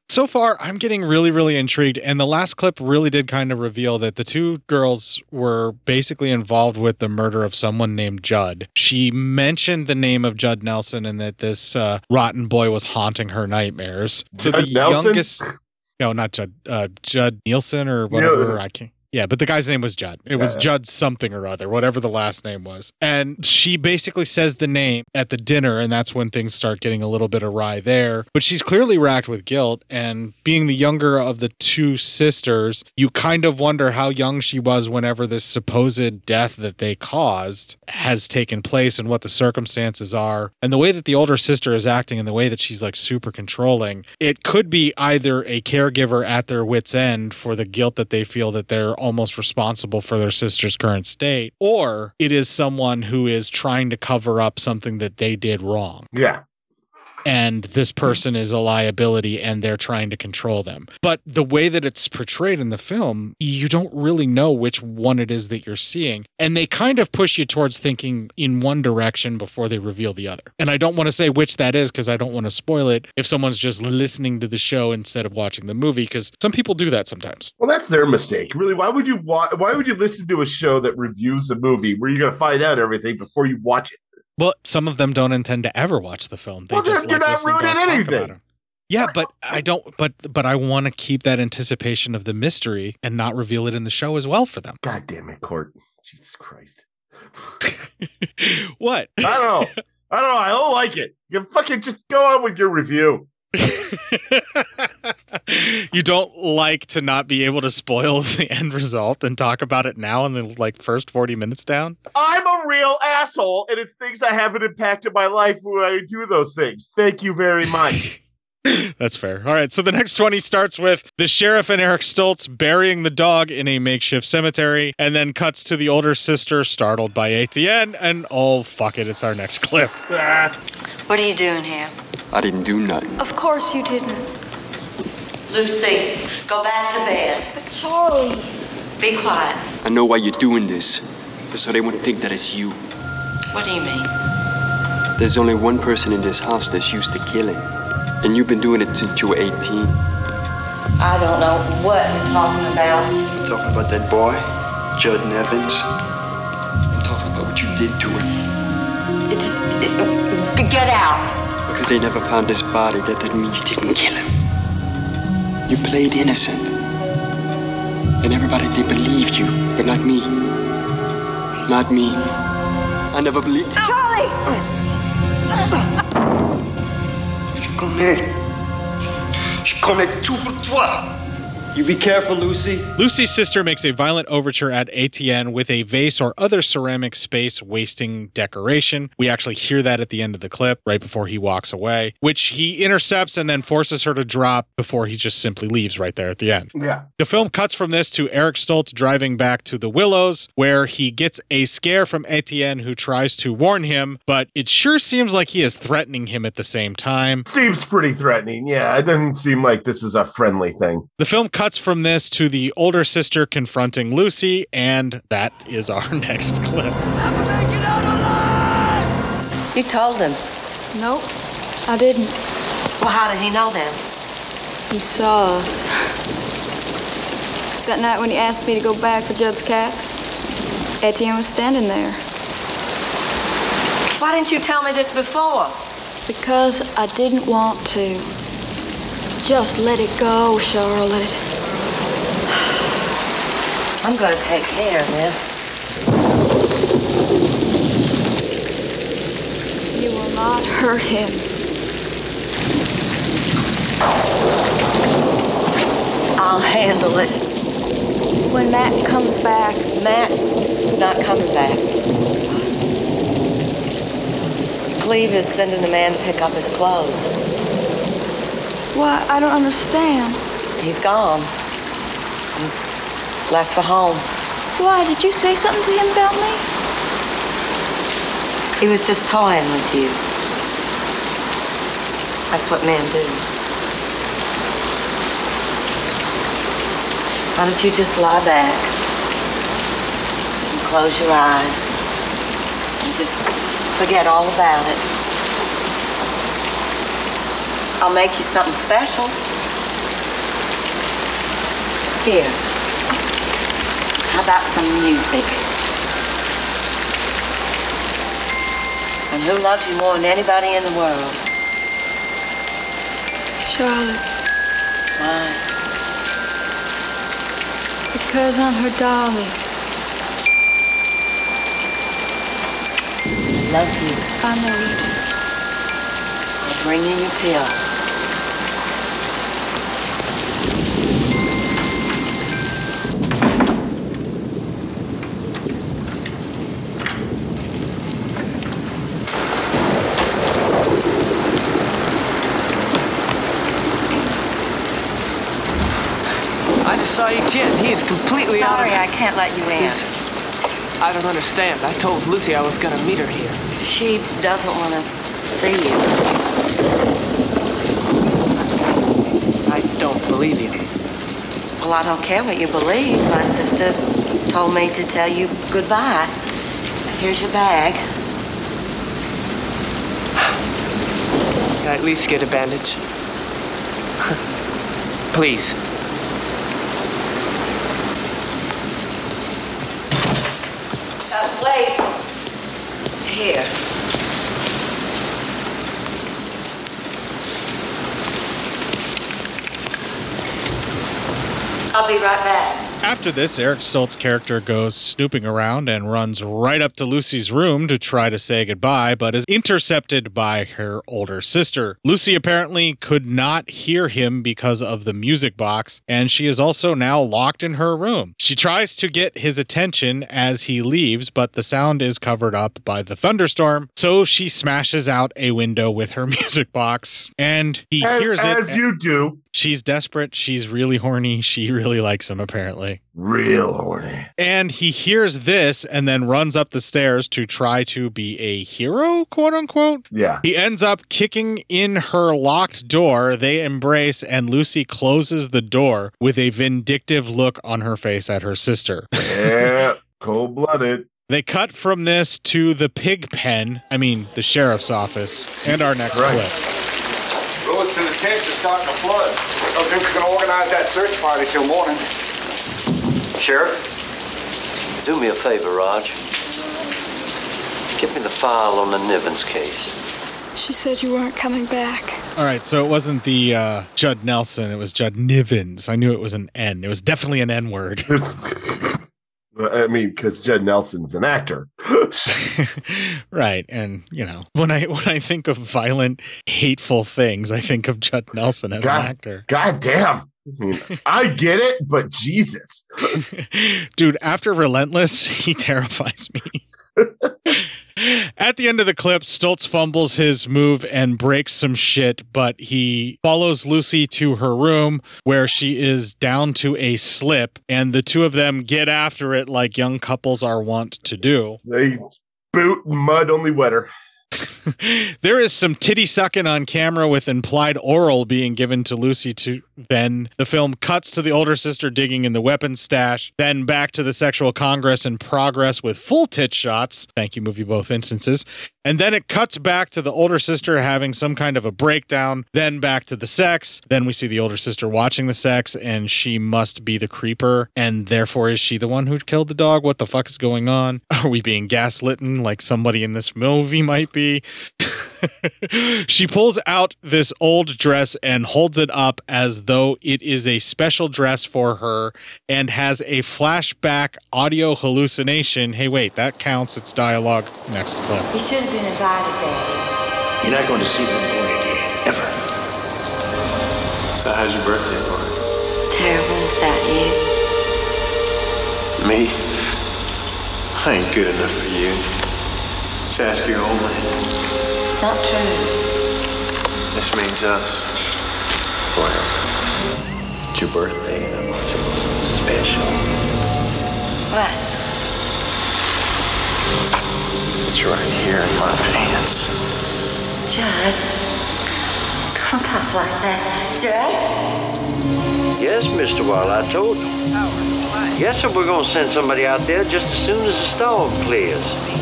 so far, I'm getting really, really intrigued. And the last clip really did kind of reveal that the two girls were basically involved with the murder of someone named Judd. She mentioned the name of Judd Nelson and that this uh, rotten boy was haunting her nightmares. Judd the Nelson? youngest. No, not Judd. Uh, Judd Nielsen or whatever. I can't. Yeah, but the guy's name was Judd. It was Yeah. Judd something or other, whatever the last name was. And she basically says the name at the dinner, and that's when things start getting a little bit awry there. But she's clearly racked with guilt. And being the younger of the two sisters, you kind of wonder how young she was whenever this supposed death that they caused has taken place and what the circumstances are. And the way that the older sister is acting and the way that she's like super controlling, it could be either a caregiver at their wits' end for the guilt that they feel that they're almost responsible for their sister's current state, or it is someone who is trying to cover up something that they did wrong. Yeah. And this person is a liability and they're trying to control them. But the way that it's portrayed in the film, you don't really know which one it is that you're seeing. And they kind of push you towards thinking in one direction before they reveal the other. And I don't want to say which that is because I don't want to spoil it if someone's just listening to the show instead of watching the movie, because some people do that sometimes. Well, that's their mistake. Really, why would you wa- why would you listen to a show that reviews a movie where you're going to find out everything before you watch it? Well, some of them don't intend to ever watch the film. They Well, just you're like not ruining us talk about anything. Yeah, but I don't. But but I want to keep that anticipation of the mystery and not reveal it in the show as well for them. God damn it, Court! Jesus Christ! [laughs] what? I don't know. I don't know. I don't like it. You fucking just go on with your review. [laughs] you don't like to not be able to spoil the end result and talk about it now in the like first 40 minutes down? I'm a real asshole, and it's things I haven't impacted my life when I do those things. Thank you very much. [laughs] That's fair. All right. So the next 20 starts with the sheriff and Eric Stoltz burying the dog in a makeshift cemetery and then cuts to the older sister startled by Etienne. And oh, fuck it. It's our next [laughs] clip. What are you doing here? I didn't do nothing. Of course you didn't. Lucy, go back to bed. But Charlie. Be quiet. I know why you're doing this. So they won't think that it's you. What do you mean? There's only one person in this house that's used to killing. And you've been doing it since you were 18. I don't know what you're talking about. Talking about that boy, Judd Nevins. I'm talking about what you did to him. It just. It, get out. Because they never found his body, that didn't mean you didn't kill him. You played innocent. And everybody, they believed you, but not me. Not me. I never believed Charlie! Oh. Ah. Connais. Je connais tout pour toi. You be careful, Lucy. Lucy's sister makes a violent overture at Etienne with a vase or other ceramic space wasting decoration. We actually hear that at the end of the clip, right before he walks away, which he intercepts and then forces her to drop before he just simply leaves right there at the end. Yeah. The film cuts from this to Eric Stoltz driving back to the Willows, where he gets a scare from Etienne, who tries to warn him, but it sure seems like he is threatening him at the same time. Seems pretty threatening. Yeah, it doesn't seem like this is a friendly thing. The film cuts from this to the older sister confronting Lucy, and that is our [laughs] next clip. You told him. Nope, I didn't. Well, how did he know then? He saw us. That night when he asked me to go back for Judd's cat, Etienne was standing there. Why didn't you tell me this before? Because I didn't want to. Just let it go, Charlotte. I'm gonna take care of this. You will not hurt him. I'll handle it. When Matt comes back, Matt's not coming back. Cleve is sending a man to pick up his clothes. Why, I don't understand. He's gone. He's left for home. Why, did you say something to him about me? He was just toying with you. That's what men do. Why don't you just lie back and close your eyes and just forget all about it. I'll make you something special. Here. How about some music? And who loves you more than anybody in the world? Charlotte, Why? because I'm her darling. Love you. I know you do. I'll bring you your pill. I just saw Etienne. He is completely out of. Sorry, I can't let you in. He's- I don't understand. I told Lucy I was gonna meet her here. She doesn't want to see you. I don't believe you. Well, I don't care what you believe. My sister told me to tell you goodbye. Here's your bag. Can I at least get a bandage? [laughs] Please. Here. I'll be right back. After this, Eric Stoltz's character goes snooping around and runs right up to Lucy's room to try to say goodbye, but is intercepted by her older sister. Lucy apparently could not hear him because of the music box, and she is also now locked in her room. She tries to get his attention as he leaves, but the sound is covered up by the thunderstorm, so she smashes out a window with her [laughs] music box, and he As- hears it. as you do. She's desperate. She's really horny. She really likes him, apparently. Real horny. And he hears this and then runs up the stairs to try to be a hero, quote unquote. Yeah. He ends up kicking in her locked door. They embrace, and Lucy closes the door with a vindictive look on her face at her sister. [laughs] Yeah, cold blooded. They cut from this to the pig pen, I mean, the sheriff's office, and our next Right. clip. Roads to the tents are starting to flood. Don't think we can organize that search party till morning. Sheriff, do me a favor, Raj. Give me the file on the Nivens case. She said you weren't coming back. All right, so it wasn't the uh, Judd Nelson, it was Judd Nivens. I knew it was an N. It was definitely an N word. I mean, because Judd Nelson's an actor. [laughs] right and you know when i when i think of violent hateful things i think of judd nelson as God, an actor God damn. I get it, but Jesus. [laughs] dude after relentless [laughs] he terrifies me At the end of the clip, Stoltz fumbles his move and breaks some shit, but he follows Lucy to her room where she is down to a slip, and the two of them get after it like young couples are wont to do. They boot mud only wetter. [laughs] there is some titty sucking on camera with implied oral being given to Lucy to then the film cuts to the older sister digging in the weapons stash, then back to the sexual congress in progress with full tit shots. Thank you, movie both instances. And then it cuts back to the older sister having some kind of a breakdown, then back to the sex. Then we see the older sister watching the sex, and she must be the creeper. And therefore, is she the one who killed the dog? What the fuck is going on? Are we being gaslitten like somebody in this movie might be? [laughs] [laughs] she pulls out this old dress and holds it up as though it is a special dress for her and has a flashback audio hallucination. Hey, wait, that counts. It's dialogue. Next clip. He should have been invited, Daddy. You're not going to see that boy again, ever. So how's your birthday party? Terrible without you. Me? I ain't good enough for you. Just ask your old man. It's not true. This means us. Well, it's your birthday and I want you to do something special. What? It's right here in my pants. Judd? Don't talk like that. Judd? Yes, Mr. Wall, I told him. Yes, sir, we're gonna send somebody out there just as soon as the storm clears.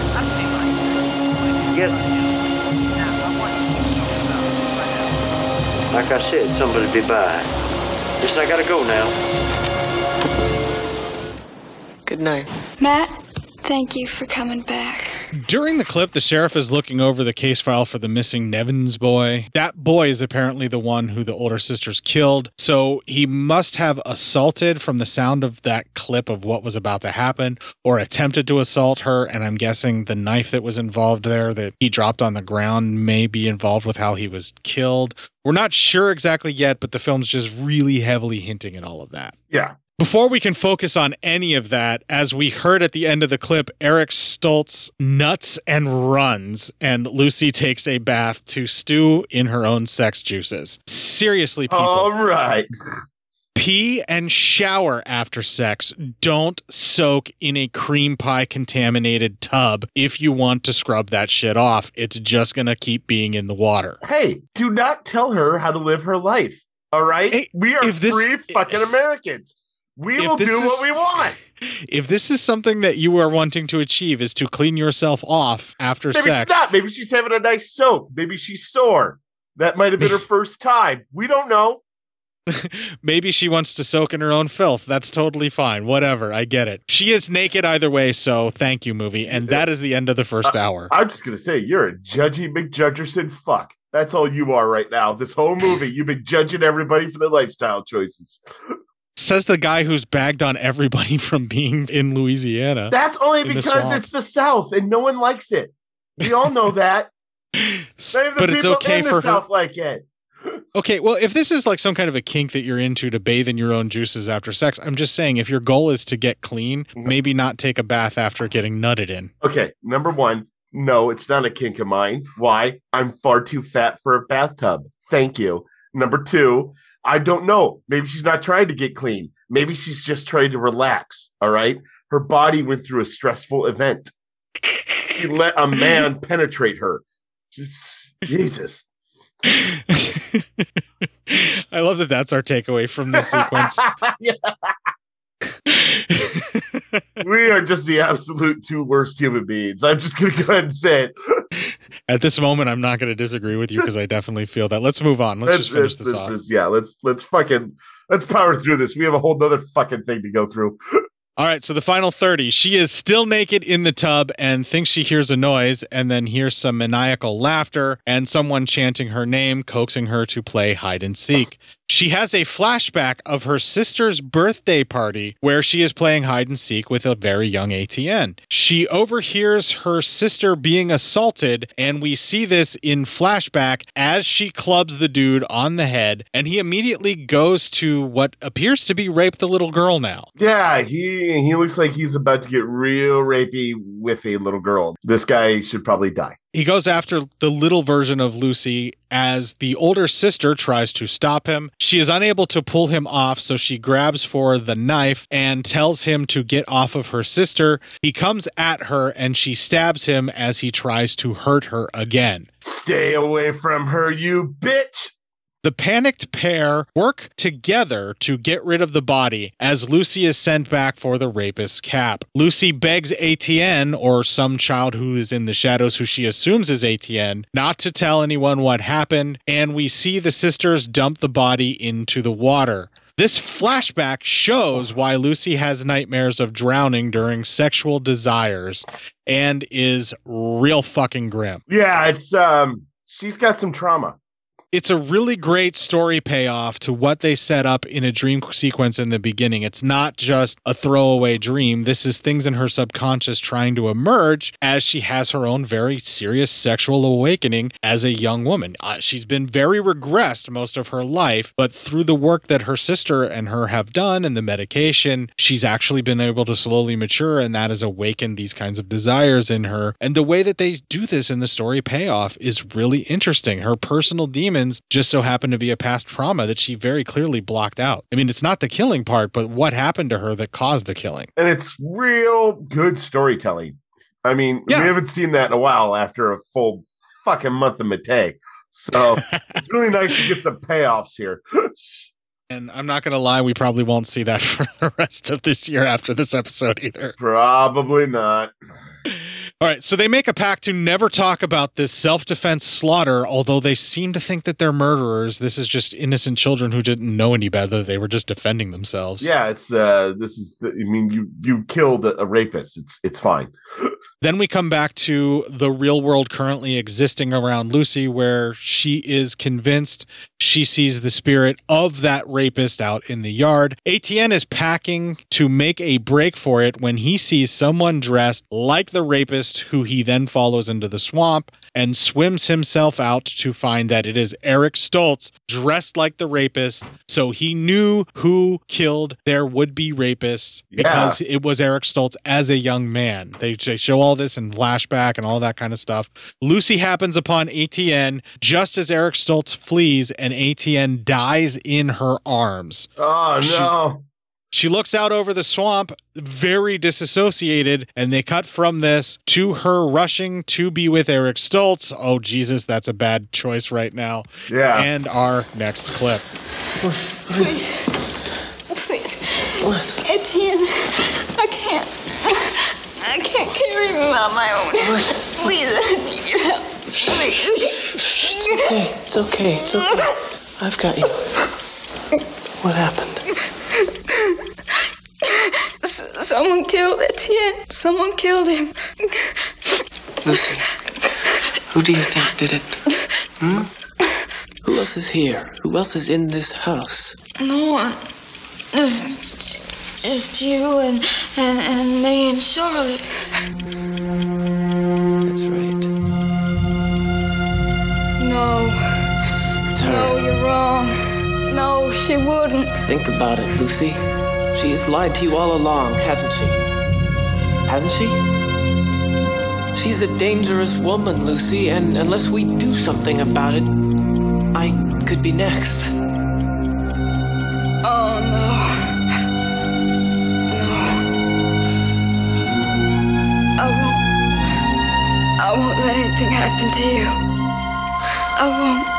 Yes. Like I said, somebody be by. Listen, I gotta go now. Good night. Matt, thank you for coming back. During the clip, the sheriff is looking over the case file for the missing Nevins boy. That boy is apparently the one who the older sisters killed. So he must have assaulted from the sound of that clip of what was about to happen or attempted to assault her. And I'm guessing the knife that was involved there that he dropped on the ground may be involved with how he was killed. We're not sure exactly yet, but the film's just really heavily hinting at all of that. Yeah. Before we can focus on any of that, as we heard at the end of the clip, Eric Stoltz nuts and runs, and Lucy takes a bath to stew in her own sex juices. Seriously, people. All right. Pee and shower after sex. Don't soak in a cream pie contaminated tub if you want to scrub that shit off. It's just going to keep being in the water. Hey, do not tell her how to live her life. All right? we are free fucking Americans. We If will do is- what we want. [laughs] If this is something that you are wanting to achieve is to clean yourself off after Maybe sex. she's not. Maybe she's having a nice soak. Maybe she's sore. That might have been her [laughs] first time. We don't know. [laughs] Maybe she wants to soak in her own filth. That's totally fine. Whatever. I get it. She is naked either way, so thank you, movie. And that is the end of the first hour. I'm just gonna say you're a judgy McJudgerson fuck. That's all you are right now. This whole movie, you've been judging everybody for their lifestyle choices. Says the guy who's bagged on everybody [laughs] from being in Louisiana. That's only in the because it's the South and no one likes it. We all know [laughs] that. But it's okay in the for her- South like it. [laughs] Okay, well, if this is like some kind of a kink that you're into to bathe in your own juices after sex, I'm just saying if your goal is to get clean, Mm-hmm. maybe not take a bath after getting nutted in. Okay, number one, no, it's not a kink of mine. Why? I'm far too fat for a bathtub. Thank you. Number two, I don't know. Maybe she's not trying to get clean. Maybe she's just trying to relax. All right. Her body went through a stressful event. She let a man [laughs] penetrate her. Just, Jesus. [laughs] I love that that's our takeaway from this sequence. [laughs] we are just the absolute two worst human beings. I'm just going to go ahead and say it. At this moment, I'm not going to disagree with you because I definitely feel that. Let's move on. Let's just finish this off. just- yeah, let's let's fucking let's power through this. We have a whole nother fucking thing to go through. All right, so the final 30. She is still naked in the tub and thinks she hears a noise and then hears some maniacal laughter and someone chanting her name, coaxing her to play hide and seek. She has a flashback of her sister's birthday party where she is playing hide and seek with a very young Etienne. She overhears her sister being assaulted, and we see this in flashback as she clubs the dude on the head, and he immediately goes to what appears to be rape the little girl now. Yeah, he he looks like he's about to get real rapey with a little girl. This guy should probably die. He goes after the little version of Lucy as the older sister tries to stop him. She is unable to pull him off, so she grabs for the knife and tells him to get off of her sister. He comes at her and she stabs him as he tries to hurt her again. Stay away from her, you bitch. The panicked pair work together to get rid of the body as Lucy is sent back for the rapist's cap. Lucy begs Etienne, or some child who is in the shadows who she assumes is Etienne, not to tell anyone what happened, and we see the sisters dump the body into the water. This flashback shows why Lucy has nightmares of drowning during sexual desires and is real fucking grim. Yeah, it's um she's got some trauma. It's a really great story payoff to what they set up in a dream sequence in the beginning. It's not just a throwaway dream. This is things in her subconscious trying to emerge as she has her own very serious sexual awakening as a young woman. Uh, she's been very regressed most of her life, but through the work that her sister and her have done and the medication, she's actually been able to slowly mature, and that has awakened these kinds of desires in her. And the way that they do this in the story payoff is really interesting. Her personal demons just so happened to be a past trauma that she very clearly blocked out. I mean, it's not the killing part, but what happened to her that caused the killing. And it's real good storytelling. I mean, we haven't seen that in a while after a full fucking month of Matei. So [laughs] it's really nice to get some payoffs here. [laughs] And I'm not going to lie, we probably won't see that [laughs] for the rest of this year after this episode either. Probably not. All right, so they make a pact to never talk about this self defense slaughter, although they seem to think that they're murderers. This is just innocent children who didn't know any better. They were just defending themselves. Yeah, it's uh this is the, I mean you you killed a, a rapist. It's it's fine. [laughs] Then we come back to the real world currently existing around Lucy, where she is convinced she sees the spirit of that rapist out in the yard. Etienne is packing to make a break for it when he sees someone dressed like the rapist, who he then follows into the swamp and swims himself out to find that it is Eric Stoltz dressed like the rapist. So he knew who killed their would be rapist because it was Eric Stoltz as a young man. They, they show all this in flashback and all that kind of stuff. Lucy happens upon Etienne just as Eric Stoltz flees, and Etienne dies in her arms. Oh She- no. She looks out over the swamp, very disassociated, and they cut from this to her rushing to be with Eric Stoltz. Oh, Jesus, that's a bad choice right now. Yeah. And our next clip. Please. Please. Etienne, I can't. I can't carry him on my own. Please, I need your help. Please. Okay, it's okay, it's okay. I've got you. What happened? S- Someone killed Etienne. Someone killed him. Lucy, who do you think did it? Hmm? Who else is here? Who else is in this house? No one. Just, just you and, and, and me and Charlotte. That's right. No. It's her. No, you're wrong. No, she wouldn't. Think about it, Lucy. She has lied to you all along, hasn't she? Hasn't she? She's a dangerous woman, Lucy, and unless we do something about it, I could be next. Oh, no. No. I won't. I won't let anything happen to you. I won't.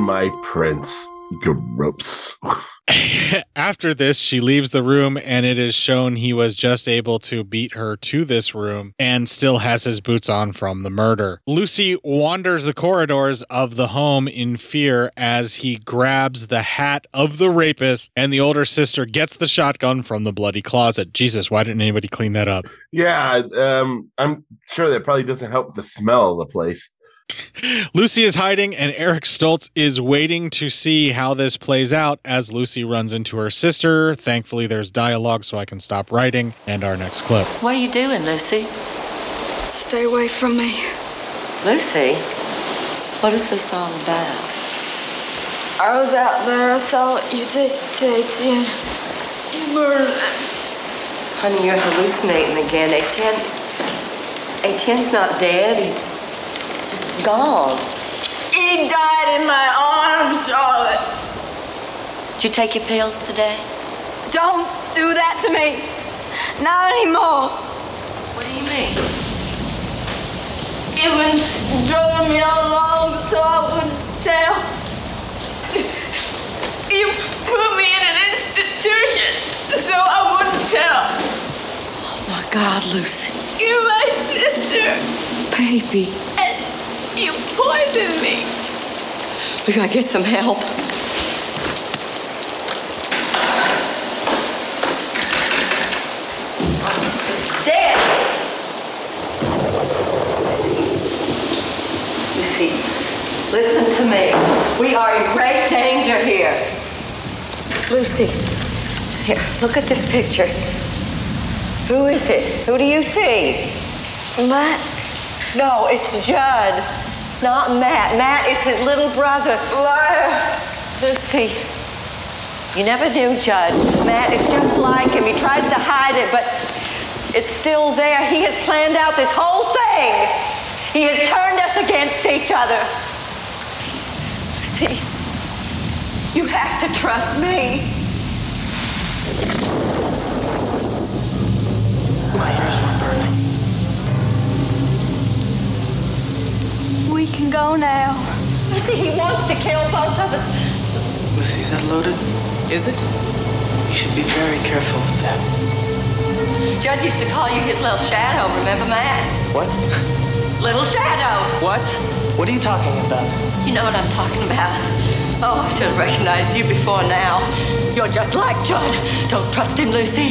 My prince. Gross. [laughs] After this, she leaves the room, and it is shown he was just able to beat her to this room and still has his boots on from the murder. Lucy wanders the corridors of the home in fear as he grabs the hat of the rapist, and the older sister gets the shotgun from the bloody closet. Jesus, why didn't anybody clean that up? Yeah, um, I'm sure that probably doesn't help the smell of the place. Lucy is hiding, and Eric Stoltz is waiting to see how this plays out as Lucy runs into her sister. Thankfully, there's dialogue, so I can stop writing. And our next clip. What are you doing, Lucy? Stay away from me. Lucy? What is this all about? I was out there. I saw what you did to Etienne. You murdered him. Honey, you're hallucinating again. Etienne. Etienne's not dead. He's, he's just gone. He died in my arms, Charlotte. Did you take your pills today? Don't do that to me. Not anymore. What do you mean? You've been drugging me all along so I wouldn't tell. You put me in an institution so I wouldn't tell. Oh my God, Lucy. You're my sister. Baby. And you poisoned me. We gotta get some help. It's dead. Lucy. Lucy, listen to me. We are in great danger here. Lucy, here, look at this picture. Who is it? Who do you see? Matt? No, it's Judd. Not Matt. Matt is his little brother. Lucy, you never knew Judd. Matt is just like him. He tries to hide it, but it's still there. He has planned out this whole thing. He has turned us against each other. Lucy, you have to trust me. My ears were burning. We can go now. Lucy, he wants to kill both of us. Lucy, is that loaded? Is it? You should be very careful with that. Judd used to call you his little shadow, remember, Matt? What? [laughs] Little shadow. What? What are you talking about? You know what I'm talking about. Oh, I should have recognized you before now. You're just like Judd. Don't trust him, Lucy.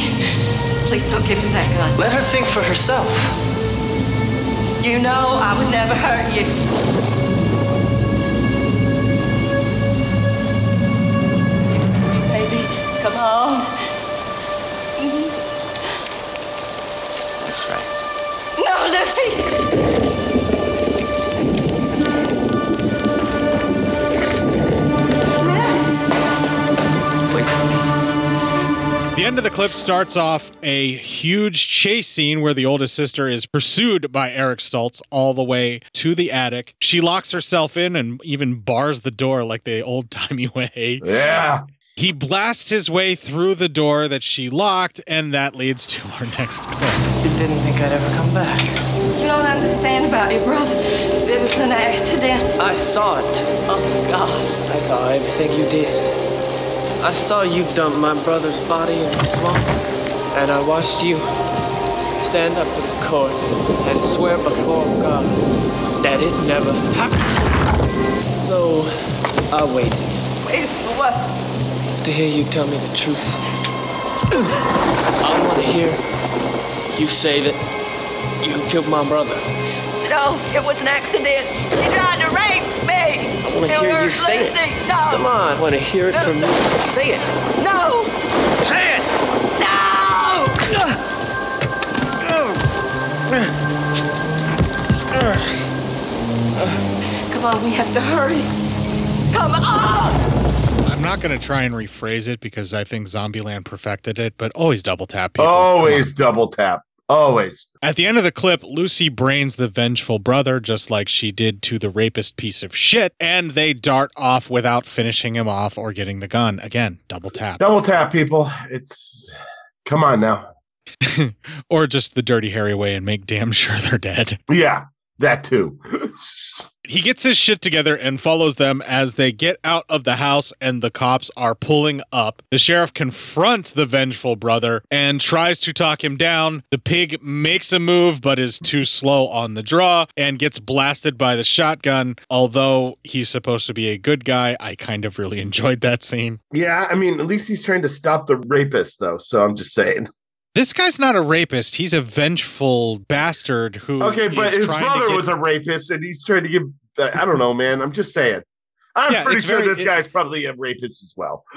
Please don't give him that gun. Let her think for herself. You know I would never hurt you. End of the clip starts off a huge chase scene where the oldest sister is pursued by Eric Stoltz all the way to the attic. She locks herself in and even bars the door like the old timey [laughs] way. Yeah. He blasts his way through the door that she locked, and that leads to our next clip. You didn't think I'd ever come back. You don't understand about your brother. It was an accident. I saw it. Oh, my God. I saw everything you did. I saw you dump my brother's body in the swamp, and I watched you stand up in court and swear before God that it never happened. So I waited Wait for what? to hear you tell me the truth. I want to hear you say that you killed my brother. No, it was an accident. You tried to. I want to hear you say it. No. Come on, I want to hear it from you. Say it. No. Say it. No. Come on, we have to hurry. Come on. I'm not going to try and rephrase it because I think Zombieland perfected it, but always double tap people. Always double tap. Always. At the end of the clip, Lucy brains the vengeful brother just like she did to the rapist piece of shit, and they dart off without finishing him off or getting the gun. Again, double tap. Double tap, people. It's come on now. [laughs] or just the dirty Harry way and make damn sure they're dead. Yeah, that too. [laughs] He gets his shit together and follows them as they get out of the house and the cops are pulling up. The sheriff confronts the vengeful brother and tries to talk him down. The pig makes a move but is too slow on the draw and gets blasted by the shotgun. Although he's supposed to be a good guy, I kind of really [laughs] enjoyed that scene. Yeah, I mean, at least he's trying to stop the rapist, though. So I'm just saying. This guy's not a rapist. He's a vengeful bastard who. Okay, but his brother get- was a rapist, and he's trying to give. I don't know, man. I'm just saying. I'm Yeah, pretty sure very- this it- guy's probably a rapist as well. [laughs]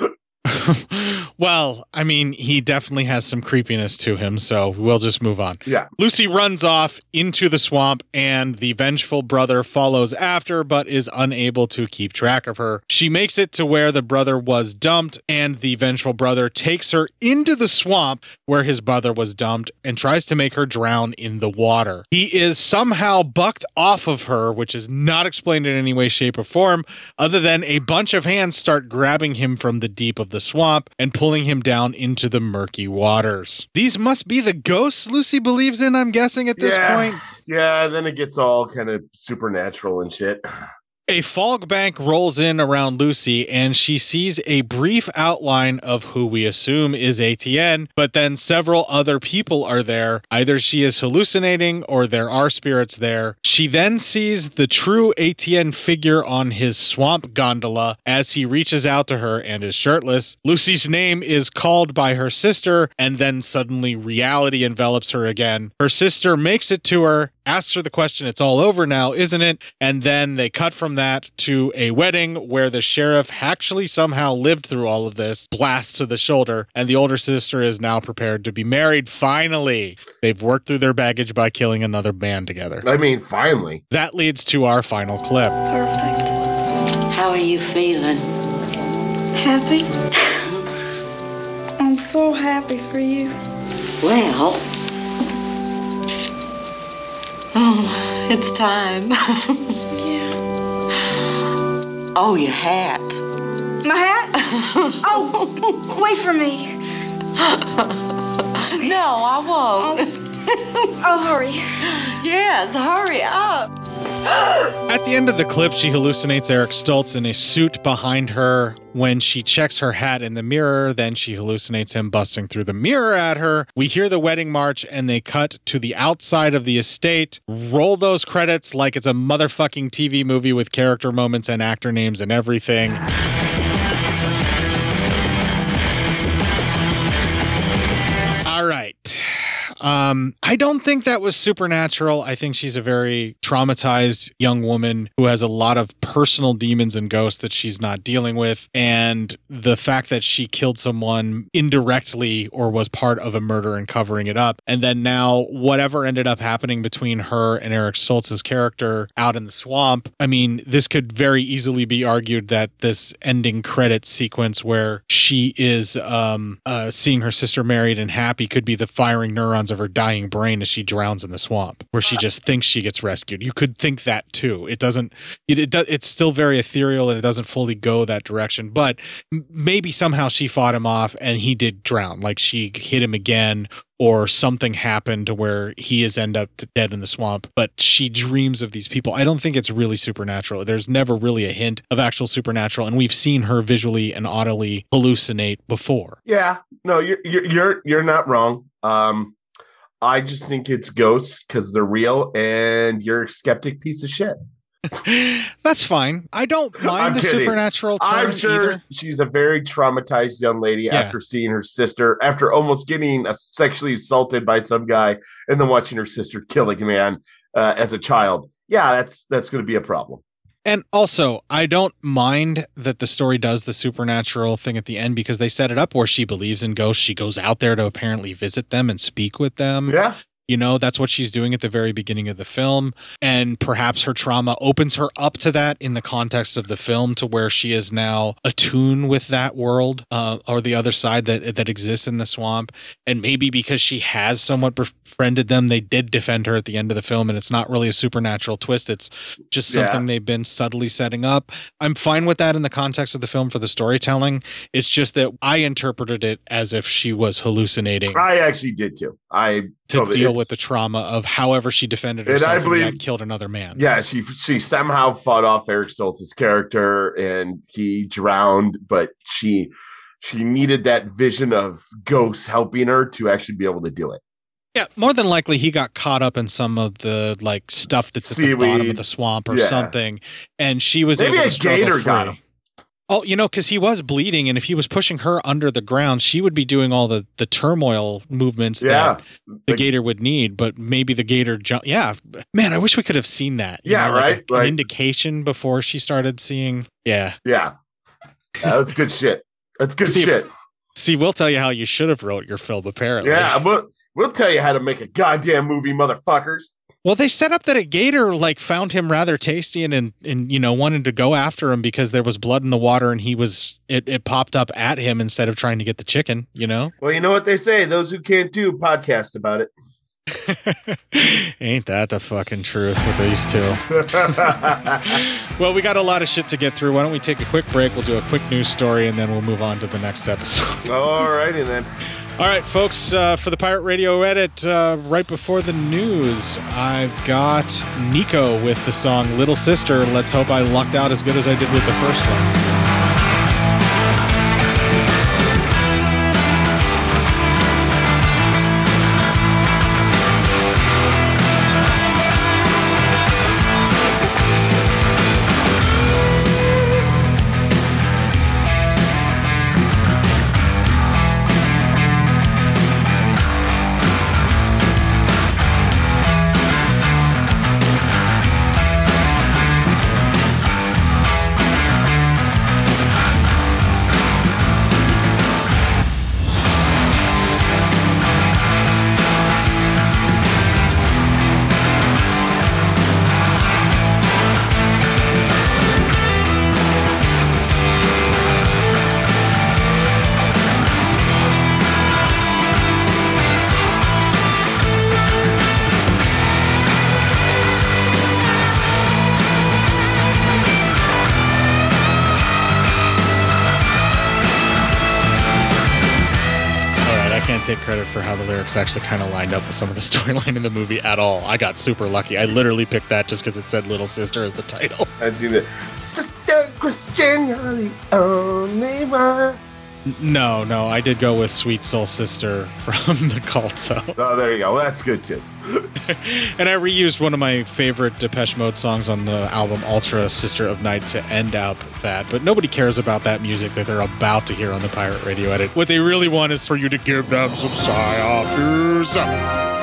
[laughs] well, I mean, he definitely has some creepiness to him, so we'll just move on. Yeah. Lucy runs off into the swamp, and the vengeful brother follows after, but is unable to keep track of her. She makes it to where the brother was dumped, and the vengeful brother takes her into the swamp where his brother was dumped and tries to make her drown in the water. He is somehow bucked off of her, which is not explained in any way, shape, or form, other than a bunch of hands start grabbing him from the deep of the swamp and pulling him down into the murky waters. These must be the ghosts Lucy believes in, I'm guessing, at this yeah. point. Yeah, then it gets all kind of supernatural and shit. A fog bank rolls in around Lucy and she sees a brief outline of who we assume is Etienne, but then several other people are there. Either she is hallucinating or there are spirits there. She then sees the true Etienne figure on his swamp gondola as he reaches out to her and is shirtless. Lucy's name is called by her sister, and then suddenly reality envelops her again. Her sister makes it to her asks her the question, It's all over now, isn't it? And then they cut from that to a wedding where the sheriff actually somehow lived through all of this, blast to the shoulder, and the older sister is now prepared to be married. Finally, they've worked through their baggage by killing another man together. I mean, finally. That leads to our final clip. Perfect. How are you feeling? Happy? [laughs] I'm so happy for you. Well, Oh, [sighs] it's time. yeah. oh, your hat. My hat? oh, wait for me. [laughs] no, I won't. Oh, [laughs] Oh, hurry. Yes, hurry up. At the end of the clip, she hallucinates Eric Stoltz in a suit behind her. When she checks her hat in the mirror, then she hallucinates him busting through the mirror at her. We hear the wedding march and they cut to the outside of the estate. Roll those credits like it's a motherfucking TV movie with character moments and actor names and everything. Um, I don't think that was supernatural. I think she's a very traumatized young woman who has a lot of personal demons and ghosts that she's not dealing with. And the fact that she killed someone indirectly or was part of a murder and covering it up. And then now, whatever ended up happening between her and Eric Stoltz's character out in the swamp, I mean, this could very easily be argued that this ending credit sequence where she is um, uh, seeing her sister married and happy could be the firing neurons of her dying brain as she drowns in the swamp, where she just thinks she gets rescued. You could think that too. It doesn't. It, it does. It's still very ethereal and it doesn't fully go that direction. But maybe somehow she fought him off and he did drown. Like she hit him again. Or something happened to where he is end up dead in the swamp, but she dreams of these people. I don't think it's really supernatural. There's never really a hint of actual supernatural, and we've seen her visually and audibly hallucinate before. Yeah, no, you're you're you're, you're not wrong. Um, I just think it's ghosts because they're real, and you're a skeptic piece of shit. [laughs] That's fine. I don't [laughs] mind I'm the kidding. supernatural I'm sure either. she's a very traumatized young lady Yeah. after seeing her sister, after almost getting sexually assaulted by some guy, and then watching her sister killing a man uh, as a child. Yeah, that's that's going to be a problem. And also, I don't mind that the story does the supernatural thing at the end because they set it up where she believes in ghosts. She goes out there to apparently visit them and speak with them. Yeah. You know, that's what she's doing at the very beginning of the film. And perhaps her trauma opens her up to that in the context of the film to where she is now attuned with that world uh, or the other side that, that exists in the swamp. And maybe because she has somewhat befriended them, they did defend her at the end of the film. And it's not really a supernatural twist. It's just Yeah. something they've been subtly setting up. I'm fine with that in the context of the film for the storytelling. It's just that I interpreted it as if she was hallucinating I actually did too. I to deal with the trauma of however she defended And I herself and, believe- yet killed another man. Yeah, she she somehow fought off Eric Stoltz's character and he drowned, but she she needed that vision of ghosts helping her to actually be able to do it. Yeah, more than likely he got caught up in some of the like stuff that's at the bottom of the swamp or Yeah. something, and she was Maybe able a to struggle gator got him. Oh, you know, because he was bleeding, and if he was pushing her under the ground, she would be doing all the the turmoil movements Yeah. that the gator would need. But maybe the gator jump. Yeah, man, I wish we could have seen that. you Yeah, know, like a- right? an indication before she started seeing. Yeah, Yeah. Yeah, that's good shit. That's good See, shit. See, we'll tell you how you should have wrote your film. Apparently, Yeah, we'll we'll tell you how to make a goddamn movie, motherfuckers. Well, they set up that a gator like found him rather tasty and, and and you know wanted to go after him because there was blood in the water and he was it, it popped up at him instead of trying to get the chicken. You know, Well, you know what they say: those who can't do podcast about it. [laughs] ain't that the fucking truth with these two? [laughs] well, we got a lot of shit to get through. Why don't we take a quick break? We'll do a quick news story and then we'll move on to the next episode. All righty then. All right, folks, uh, for the Pirate Radio edit, uh, right before the news, I've got Nico with the song Little Sister. Let's hope I lucked out as good as I did with the first one. Actually kind of lined up with some of the [laughs] storyline in the movie at all. I got super lucky. I literally picked that just because it said "Little Sister" as the title. I'd seen it. Sister Christian, you're the only one. No, no, I did go with "Sweet Soul Sister" from [laughs] the cult though. Oh, there you go. Well, that's good too. [laughs] and I reused one of my favorite Depeche Mode songs on the album Ultra Sister of Night to end out that. But nobody cares about that music that they're about to hear on the Pirate Radio edit. What they really want is for you to give them some psyops.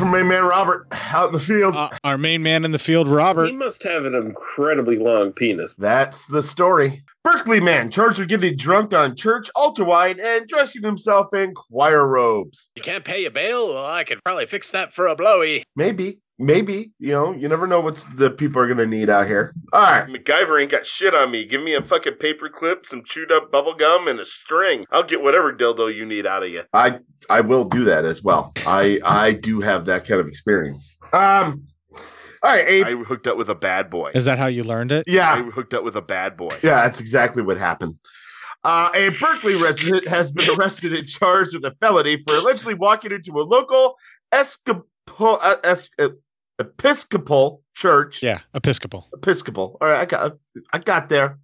From main man Robert out in the field. Uh, our main man in the field, Robert. He must have an incredibly long penis. That's the story. Berkeley man charged with getting drunk on church altar wine and dressing himself in choir robes. You can't pay your bail? Well, I could probably fix that for a blowy. Maybe, maybe. You know, you never know what the people are gonna need out here. All right, MacGyver ain't got shit on me. Give me a fucking paper clip, some chewed up bubble gum, and a string. I'll get whatever dildo you need out of you. I I will do that as well. I I do have that kind of experience. Um. All right, Abe. I hooked up with a bad boy. Is that how you learned it? Yeah. I hooked up with a bad boy. Yeah, that's exactly what happened. Uh, a Berkeley resident has been arrested and charged with a felony for allegedly walking into a local Escapol, uh, es- uh, Episcopal church. Yeah, Episcopal. Episcopal. All right, I got I got there.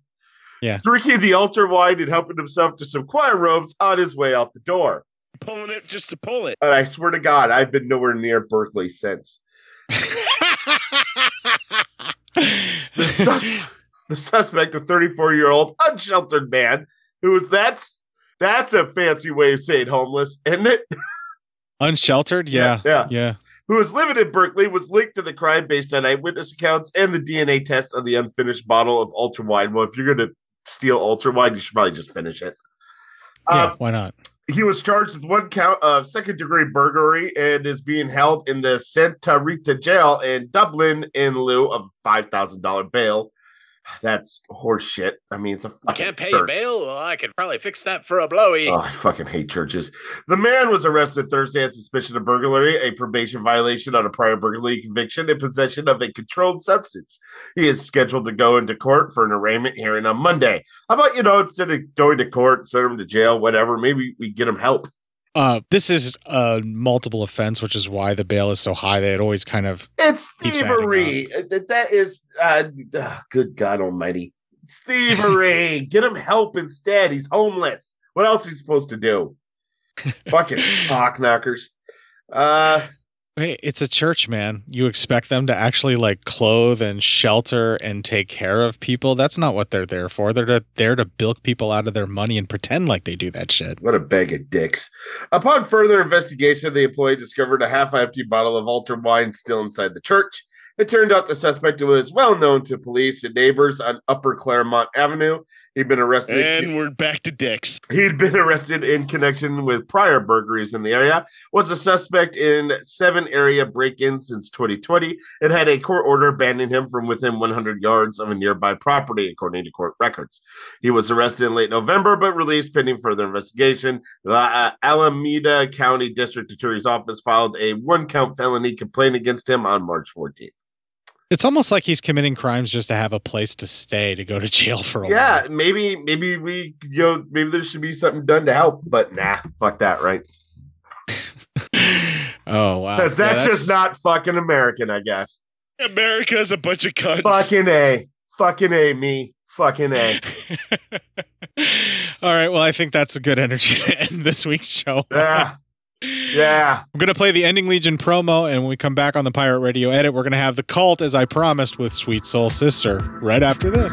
Yeah. Drinking the altar wine and helping himself to some choir robes on his way out the door. Pulling it just to pull it. And I swear to God, I've been nowhere near Berkeley since. [laughs] the, sus- the suspect, a 34 year old unsheltered man, who was that's that's a fancy way of saying homeless, isn't it? [laughs] Unsheltered? Yeah. Yeah. Yeah. Who was living in Berkeley was linked to the crime based on eyewitness accounts and the DNA test on the unfinished bottle of ultra wine. Well, if you're going to steal ultra wine, you should probably just finish it. Yeah, Um, why not? he was charged with one count of second degree burglary and is being held in the Santa Rita jail in Dublin in lieu of $5,000 bail. That's horseshit. I mean, it's a fucking can't pay your bail? Well, I could probably fix that for a blowy. Oh, I fucking hate churches. The man was arrested Thursday on suspicion of burglary, a probation violation on a prior burglary conviction, and possession of a controlled substance. He is scheduled to go into court for an arraignment hearing on Monday. How about, you know, instead of going to court, send him to jail, whatever, maybe we get him help. Uh, this is a multiple offense, which is why the bail is so high that it always kind of It's thievery. Uh, That is uh, uh, good God Almighty. It's thievery. [laughs] Get him help instead. He's homeless. What else is he supposed to do? [laughs] Fucking cock knockers. Uh Hey, it's a church, man. You expect them to actually like clothe and shelter and take care of people. That's not what they're there for. They're there to bilk people out of their money and pretend like they do that shit. What a bag of dicks. Upon further investigation, the employee discovered a half empty bottle of ultra wine still inside the church. It turned out the suspect was well known to police and neighbors on Upper Claremont Avenue. He'd been arrested. And we're back to dicks. He'd been [laughs] arrested in connection with prior burglaries in the area, was a suspect in seven area break ins since 2020, and had a court order banning him from within 100 yards of a nearby property, according to court records. He was arrested in late November, but released pending further investigation. The uh, Alameda County District Attorney's Office filed a one count felony complaint against him on March 14th. It's almost like he's committing crimes just to have a place to stay to go to jail for a while. Yeah, maybe, maybe we, you know, maybe there should be something done to help, but nah, fuck that, right? [laughs] Oh wow. Because Yeah, that's, just not fucking American, I guess. America is a bunch of cunts. Fucking A. Fucking A, me. Fucking A. [laughs] All right. Well, I think that's a good energy [laughs] to end this week's show. Yeah. Yeah. I'm going to play the Ending Legion promo, and when we come back on the Pirate Radio edit, we're going to have the cult, as I promised, with Sweet Soul Sister right after this.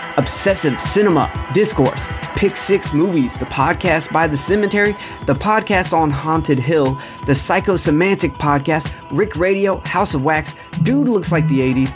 Obsessive Cinema, Discourse, Pick Six Movies, the podcast by The Cemetery, the podcast on Haunted Hill, the Psychosemantic podcast, Rick Radio, House of Wax, Dude Looks Like the 80s,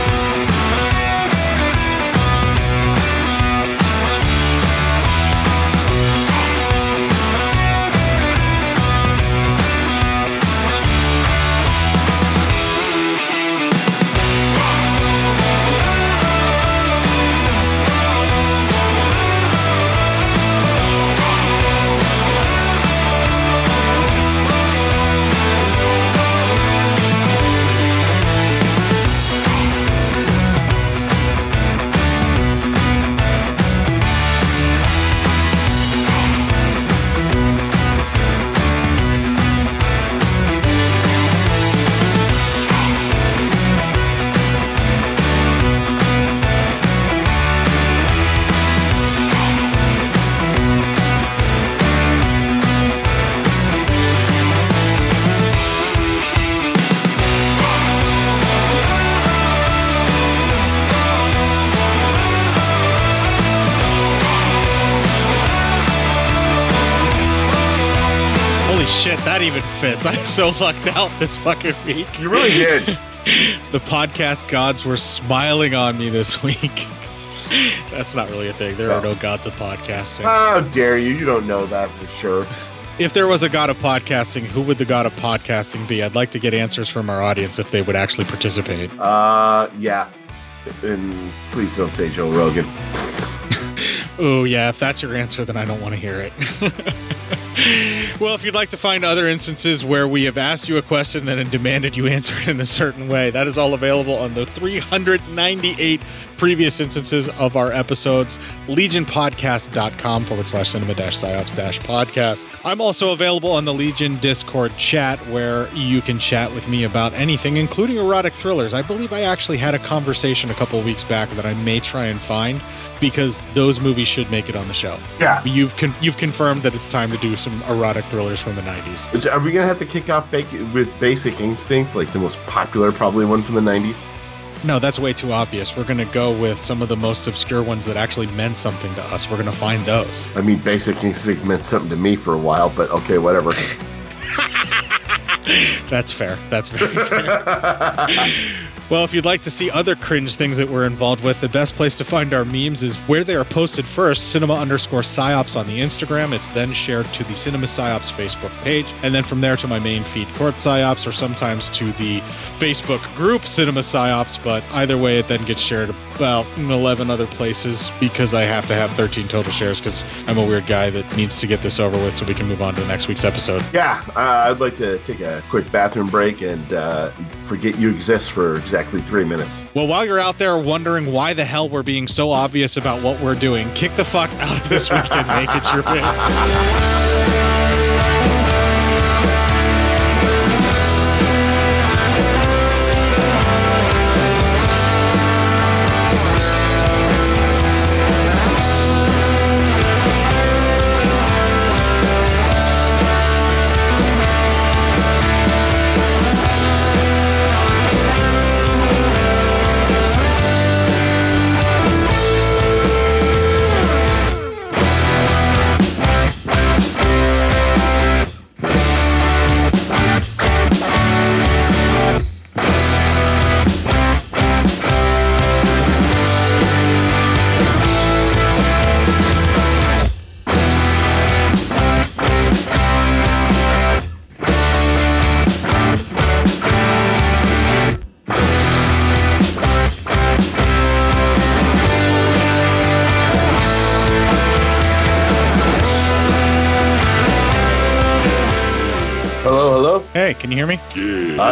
Shit, that even fits. [laughs] I'm so lucked out this fucking week. You really did. [laughs] the podcast gods were smiling on me this week. [laughs] That's not really a thing. There are no gods of podcasting. How dare you? You don't know that for sure. If there was a god of podcasting, who would the god of podcasting be? I'd like to get answers from our audience if they would actually participate. Uh, yeah. And please don't say Joe Rogan. Oh, yeah, if that's your answer, then I don't want to hear it. [laughs] well, if you'd like to find other instances where we have asked you a question and demanded you answer it in a certain way, that is all available on the 398 previous instances of our episodes, legionpodcast.com forward slash cinema dash psyops dash podcast. I'm also available on the Legion Discord chat where you can chat with me about anything, including erotic thrillers. I believe I actually had a conversation a couple of weeks back that I may try and find because those movies should make it on the show. Yeah. You've con- you've confirmed that it's time to do some erotic thrillers from the 90s. Which, are we gonna have to kick off ba- with Basic Instinct, like the most popular, probably one from the '90s? No, that's way too obvious. We're going to go with some of the most obscure ones that actually meant something to us. We're going to find those. I mean, Basic Instinct meant something to me for a while, but okay, whatever. [laughs] That's fair. That's very [laughs] [laughs] fair. Well, if you'd like to see other cringe things that we're involved with, the best place to find our memes is where they are posted first, cinema underscore psyops on the Instagram. It's then shared to the Cinema Psyops Facebook page, and then from there to my main feed, Court Psyops, or sometimes to the Facebook group Cinema Psyops. But either way, it then gets shared about 11 other places because I have to have 13 total shares because I'm a weird guy that needs to get this over with so we can move on to next week's episode. yeah, uh, I'd like to take a quick bathroom break and uh, forget you exist for exactly three minutes. Well, while you're out there wondering why the hell we're being so obvious about what we're doing, kick the fuck out of this weekend, and make it your pick.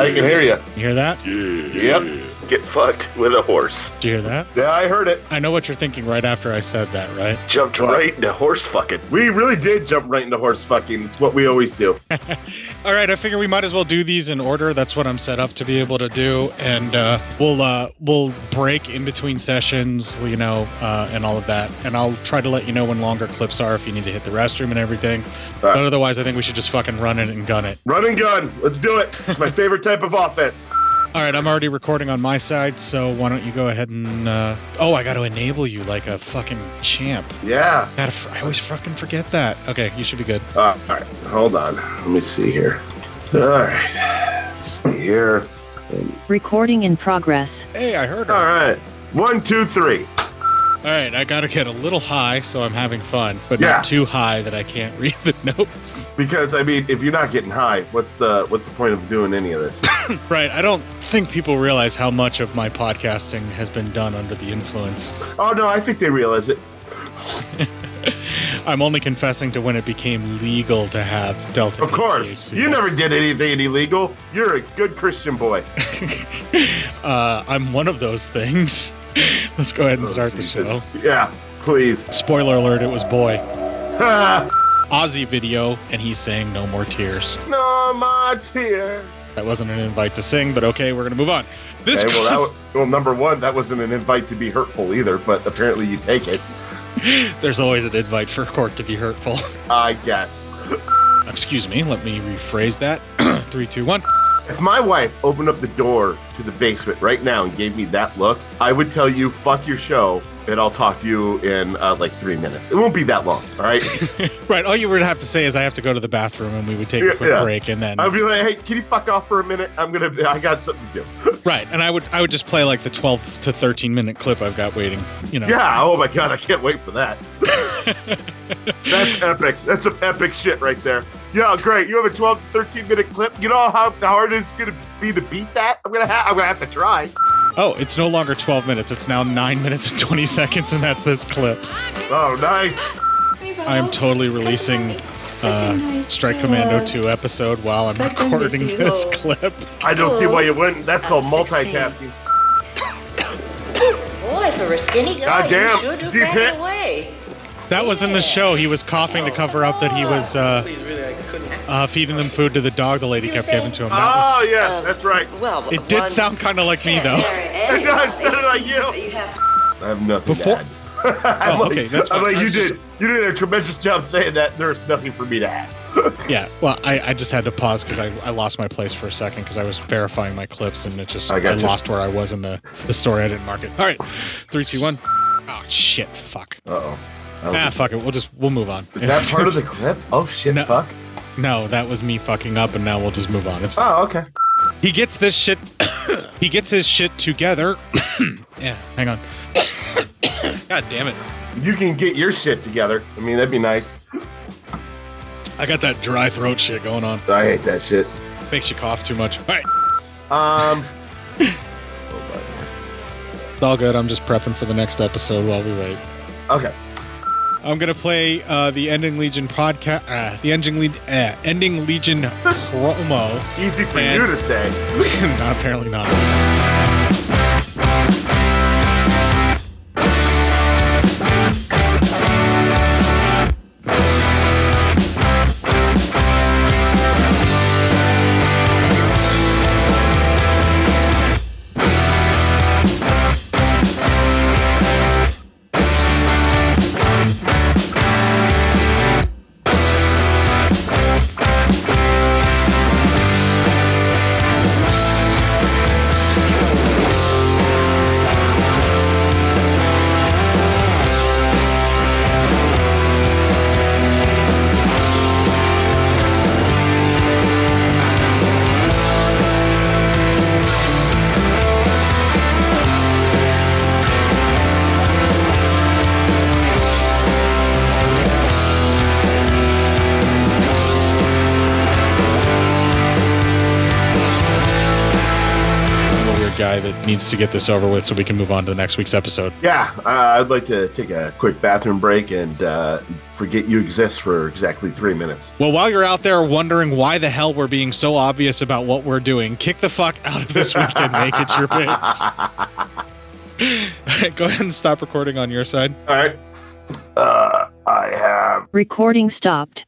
I can hear you. You hear that? Yep. Get fucked with a horse. Did you hear that? Yeah, I heard it. I know what you're thinking right after I said that, right? Jumped right into horse fucking. We really did jump right into horse fucking. It's what we always do. [laughs] All right, I figure we might as well do these in order. That's what I'm set up to be able to do, and uh, we'll uh, we'll break in between sessions, you know, uh, and all of that. And I'll try to let you know when longer clips are if you need to hit the restroom and everything. But otherwise, I think we should just fucking run it and gun it. Run and gun. Let's do it. It's my [laughs] favorite type of offense. All right, I'm already recording on my side, so why don't you go ahead and? Uh, oh, I got to enable you like a fucking champ. Yeah. Gotta, f- I always fucking forget that. Okay, you should be good. Uh, all right. Hold on. Let me see here. All right. Let's see here. Recording in progress. Hey, I heard her. All right. One, two, three. All right, I gotta get a little high so I'm having fun, but Yeah. not too high that I can't [laughs] read the notes. Because I mean, if you're not getting high, what's the what's the point of doing any of this? [coughs] right, I don't think people realize how much of my podcasting has been done under the influence. oh no, I think they realize it. [laughs] I'm only confessing to when it became legal to have Delta. Of course. You never did anything illegal. You're a good Christian boy. [laughs] Uh, I'm one of those things. [laughs] Let's go ahead and oh, start the show. Yeah, please. Spoiler alert: It was boy. [laughs] Ozzy video, and he's saying "No more tears." no more tears. That wasn't an invite to sing, but okay, we're gonna move on. This Okay, well, that goes- well, number one, that wasn't an invite to be hurtful either, but apparently you take it. [laughs] There's always an invite for court to be hurtful. I guess. Excuse me, let me rephrase that. [clears throat] Three, two, one. If my wife opened up the door to the basement right now and gave me that look, I would tell you, fuck your show, and I'll talk to you in uh, like three minutes. It won't be that long, all right? [laughs] [laughs] Right, all you would have to say is I have to go to the bathroom and we would take a quick Yeah. break and then I'd be like, hey, can you fuck off for a minute? I'm gonna, I got something to do. [laughs] Right, and I would I would just play like the 12 to 13 minute clip I've got waiting, you know. Yeah, oh my god, I can't wait for that. That's epic. That's some epic shit right there. Yeah, great. You have a 12 to 13 minute clip. You know how hard it's gonna be to beat that? I'm gonna ha- I'm gonna have to try. Oh, it's no longer 12 minutes. It's now 9 minutes and 20 seconds and that's this clip. Oh, nice. I am totally releasing uh, Strike Commando 2 episode while I'm like recording this clip. I don't see why you wouldn't. That's called I'm multitasking. Boy, for a skinny guy, God damn, you sure do deep hit. away. That was in the show. He was coughing to cover up that he was uh, uh, feeding them food to the dog the lady kept giving to him. That Oh was, yeah, that's right. Well, it did sound kind of like me though. It does sound like you. I have nothing Before- to add. [laughs] I'm Oh, like, okay, that's I'm fine. like, you was did. just- You did a tremendous job saying that. There's nothing for me to add. [laughs] Yeah, well, I, I just had to pause because I, I lost my place for a second because I was verifying my clips and it just I I, lost where I was in the, the story. I didn't mark it. All right, three, two, one. Oh shit! Fuck. Uh oh. Ah, fuck it. We'll just we'll move on. Is that [laughs] part of the clip? Oh shit! No. Fuck. No, that was me fucking up, and now we'll just move on. It's fine. Oh okay. He gets this shit. [coughs] he gets his shit together. [coughs] yeah, hang on. [coughs] God damn it! You can get your shit together. I mean, that'd be nice. I got that dry throat shit going on. I hate that shit. Makes you cough too much. All right, Um. it's all good. I'm just prepping for the next episode while we wait. Okay. I'm gonna play uh, the Ending Legion podcast, uh, the Ending, Le- uh, Ending Legion [laughs] promo. Easy for And- you to say. [laughs] not apparently not. Needs to get this over with so we can move on to the next week's episode. Yeah, uh, I'd like to take a quick bathroom break and uh, forget you exist for exactly three minutes. Well, while you're out there wondering why the hell we're being so obvious about what we're doing, kick the fuck out of this week and make it your [laughs] bitch. All right, go ahead and stop recording on your side. All right. Uh, I have Recording stopped.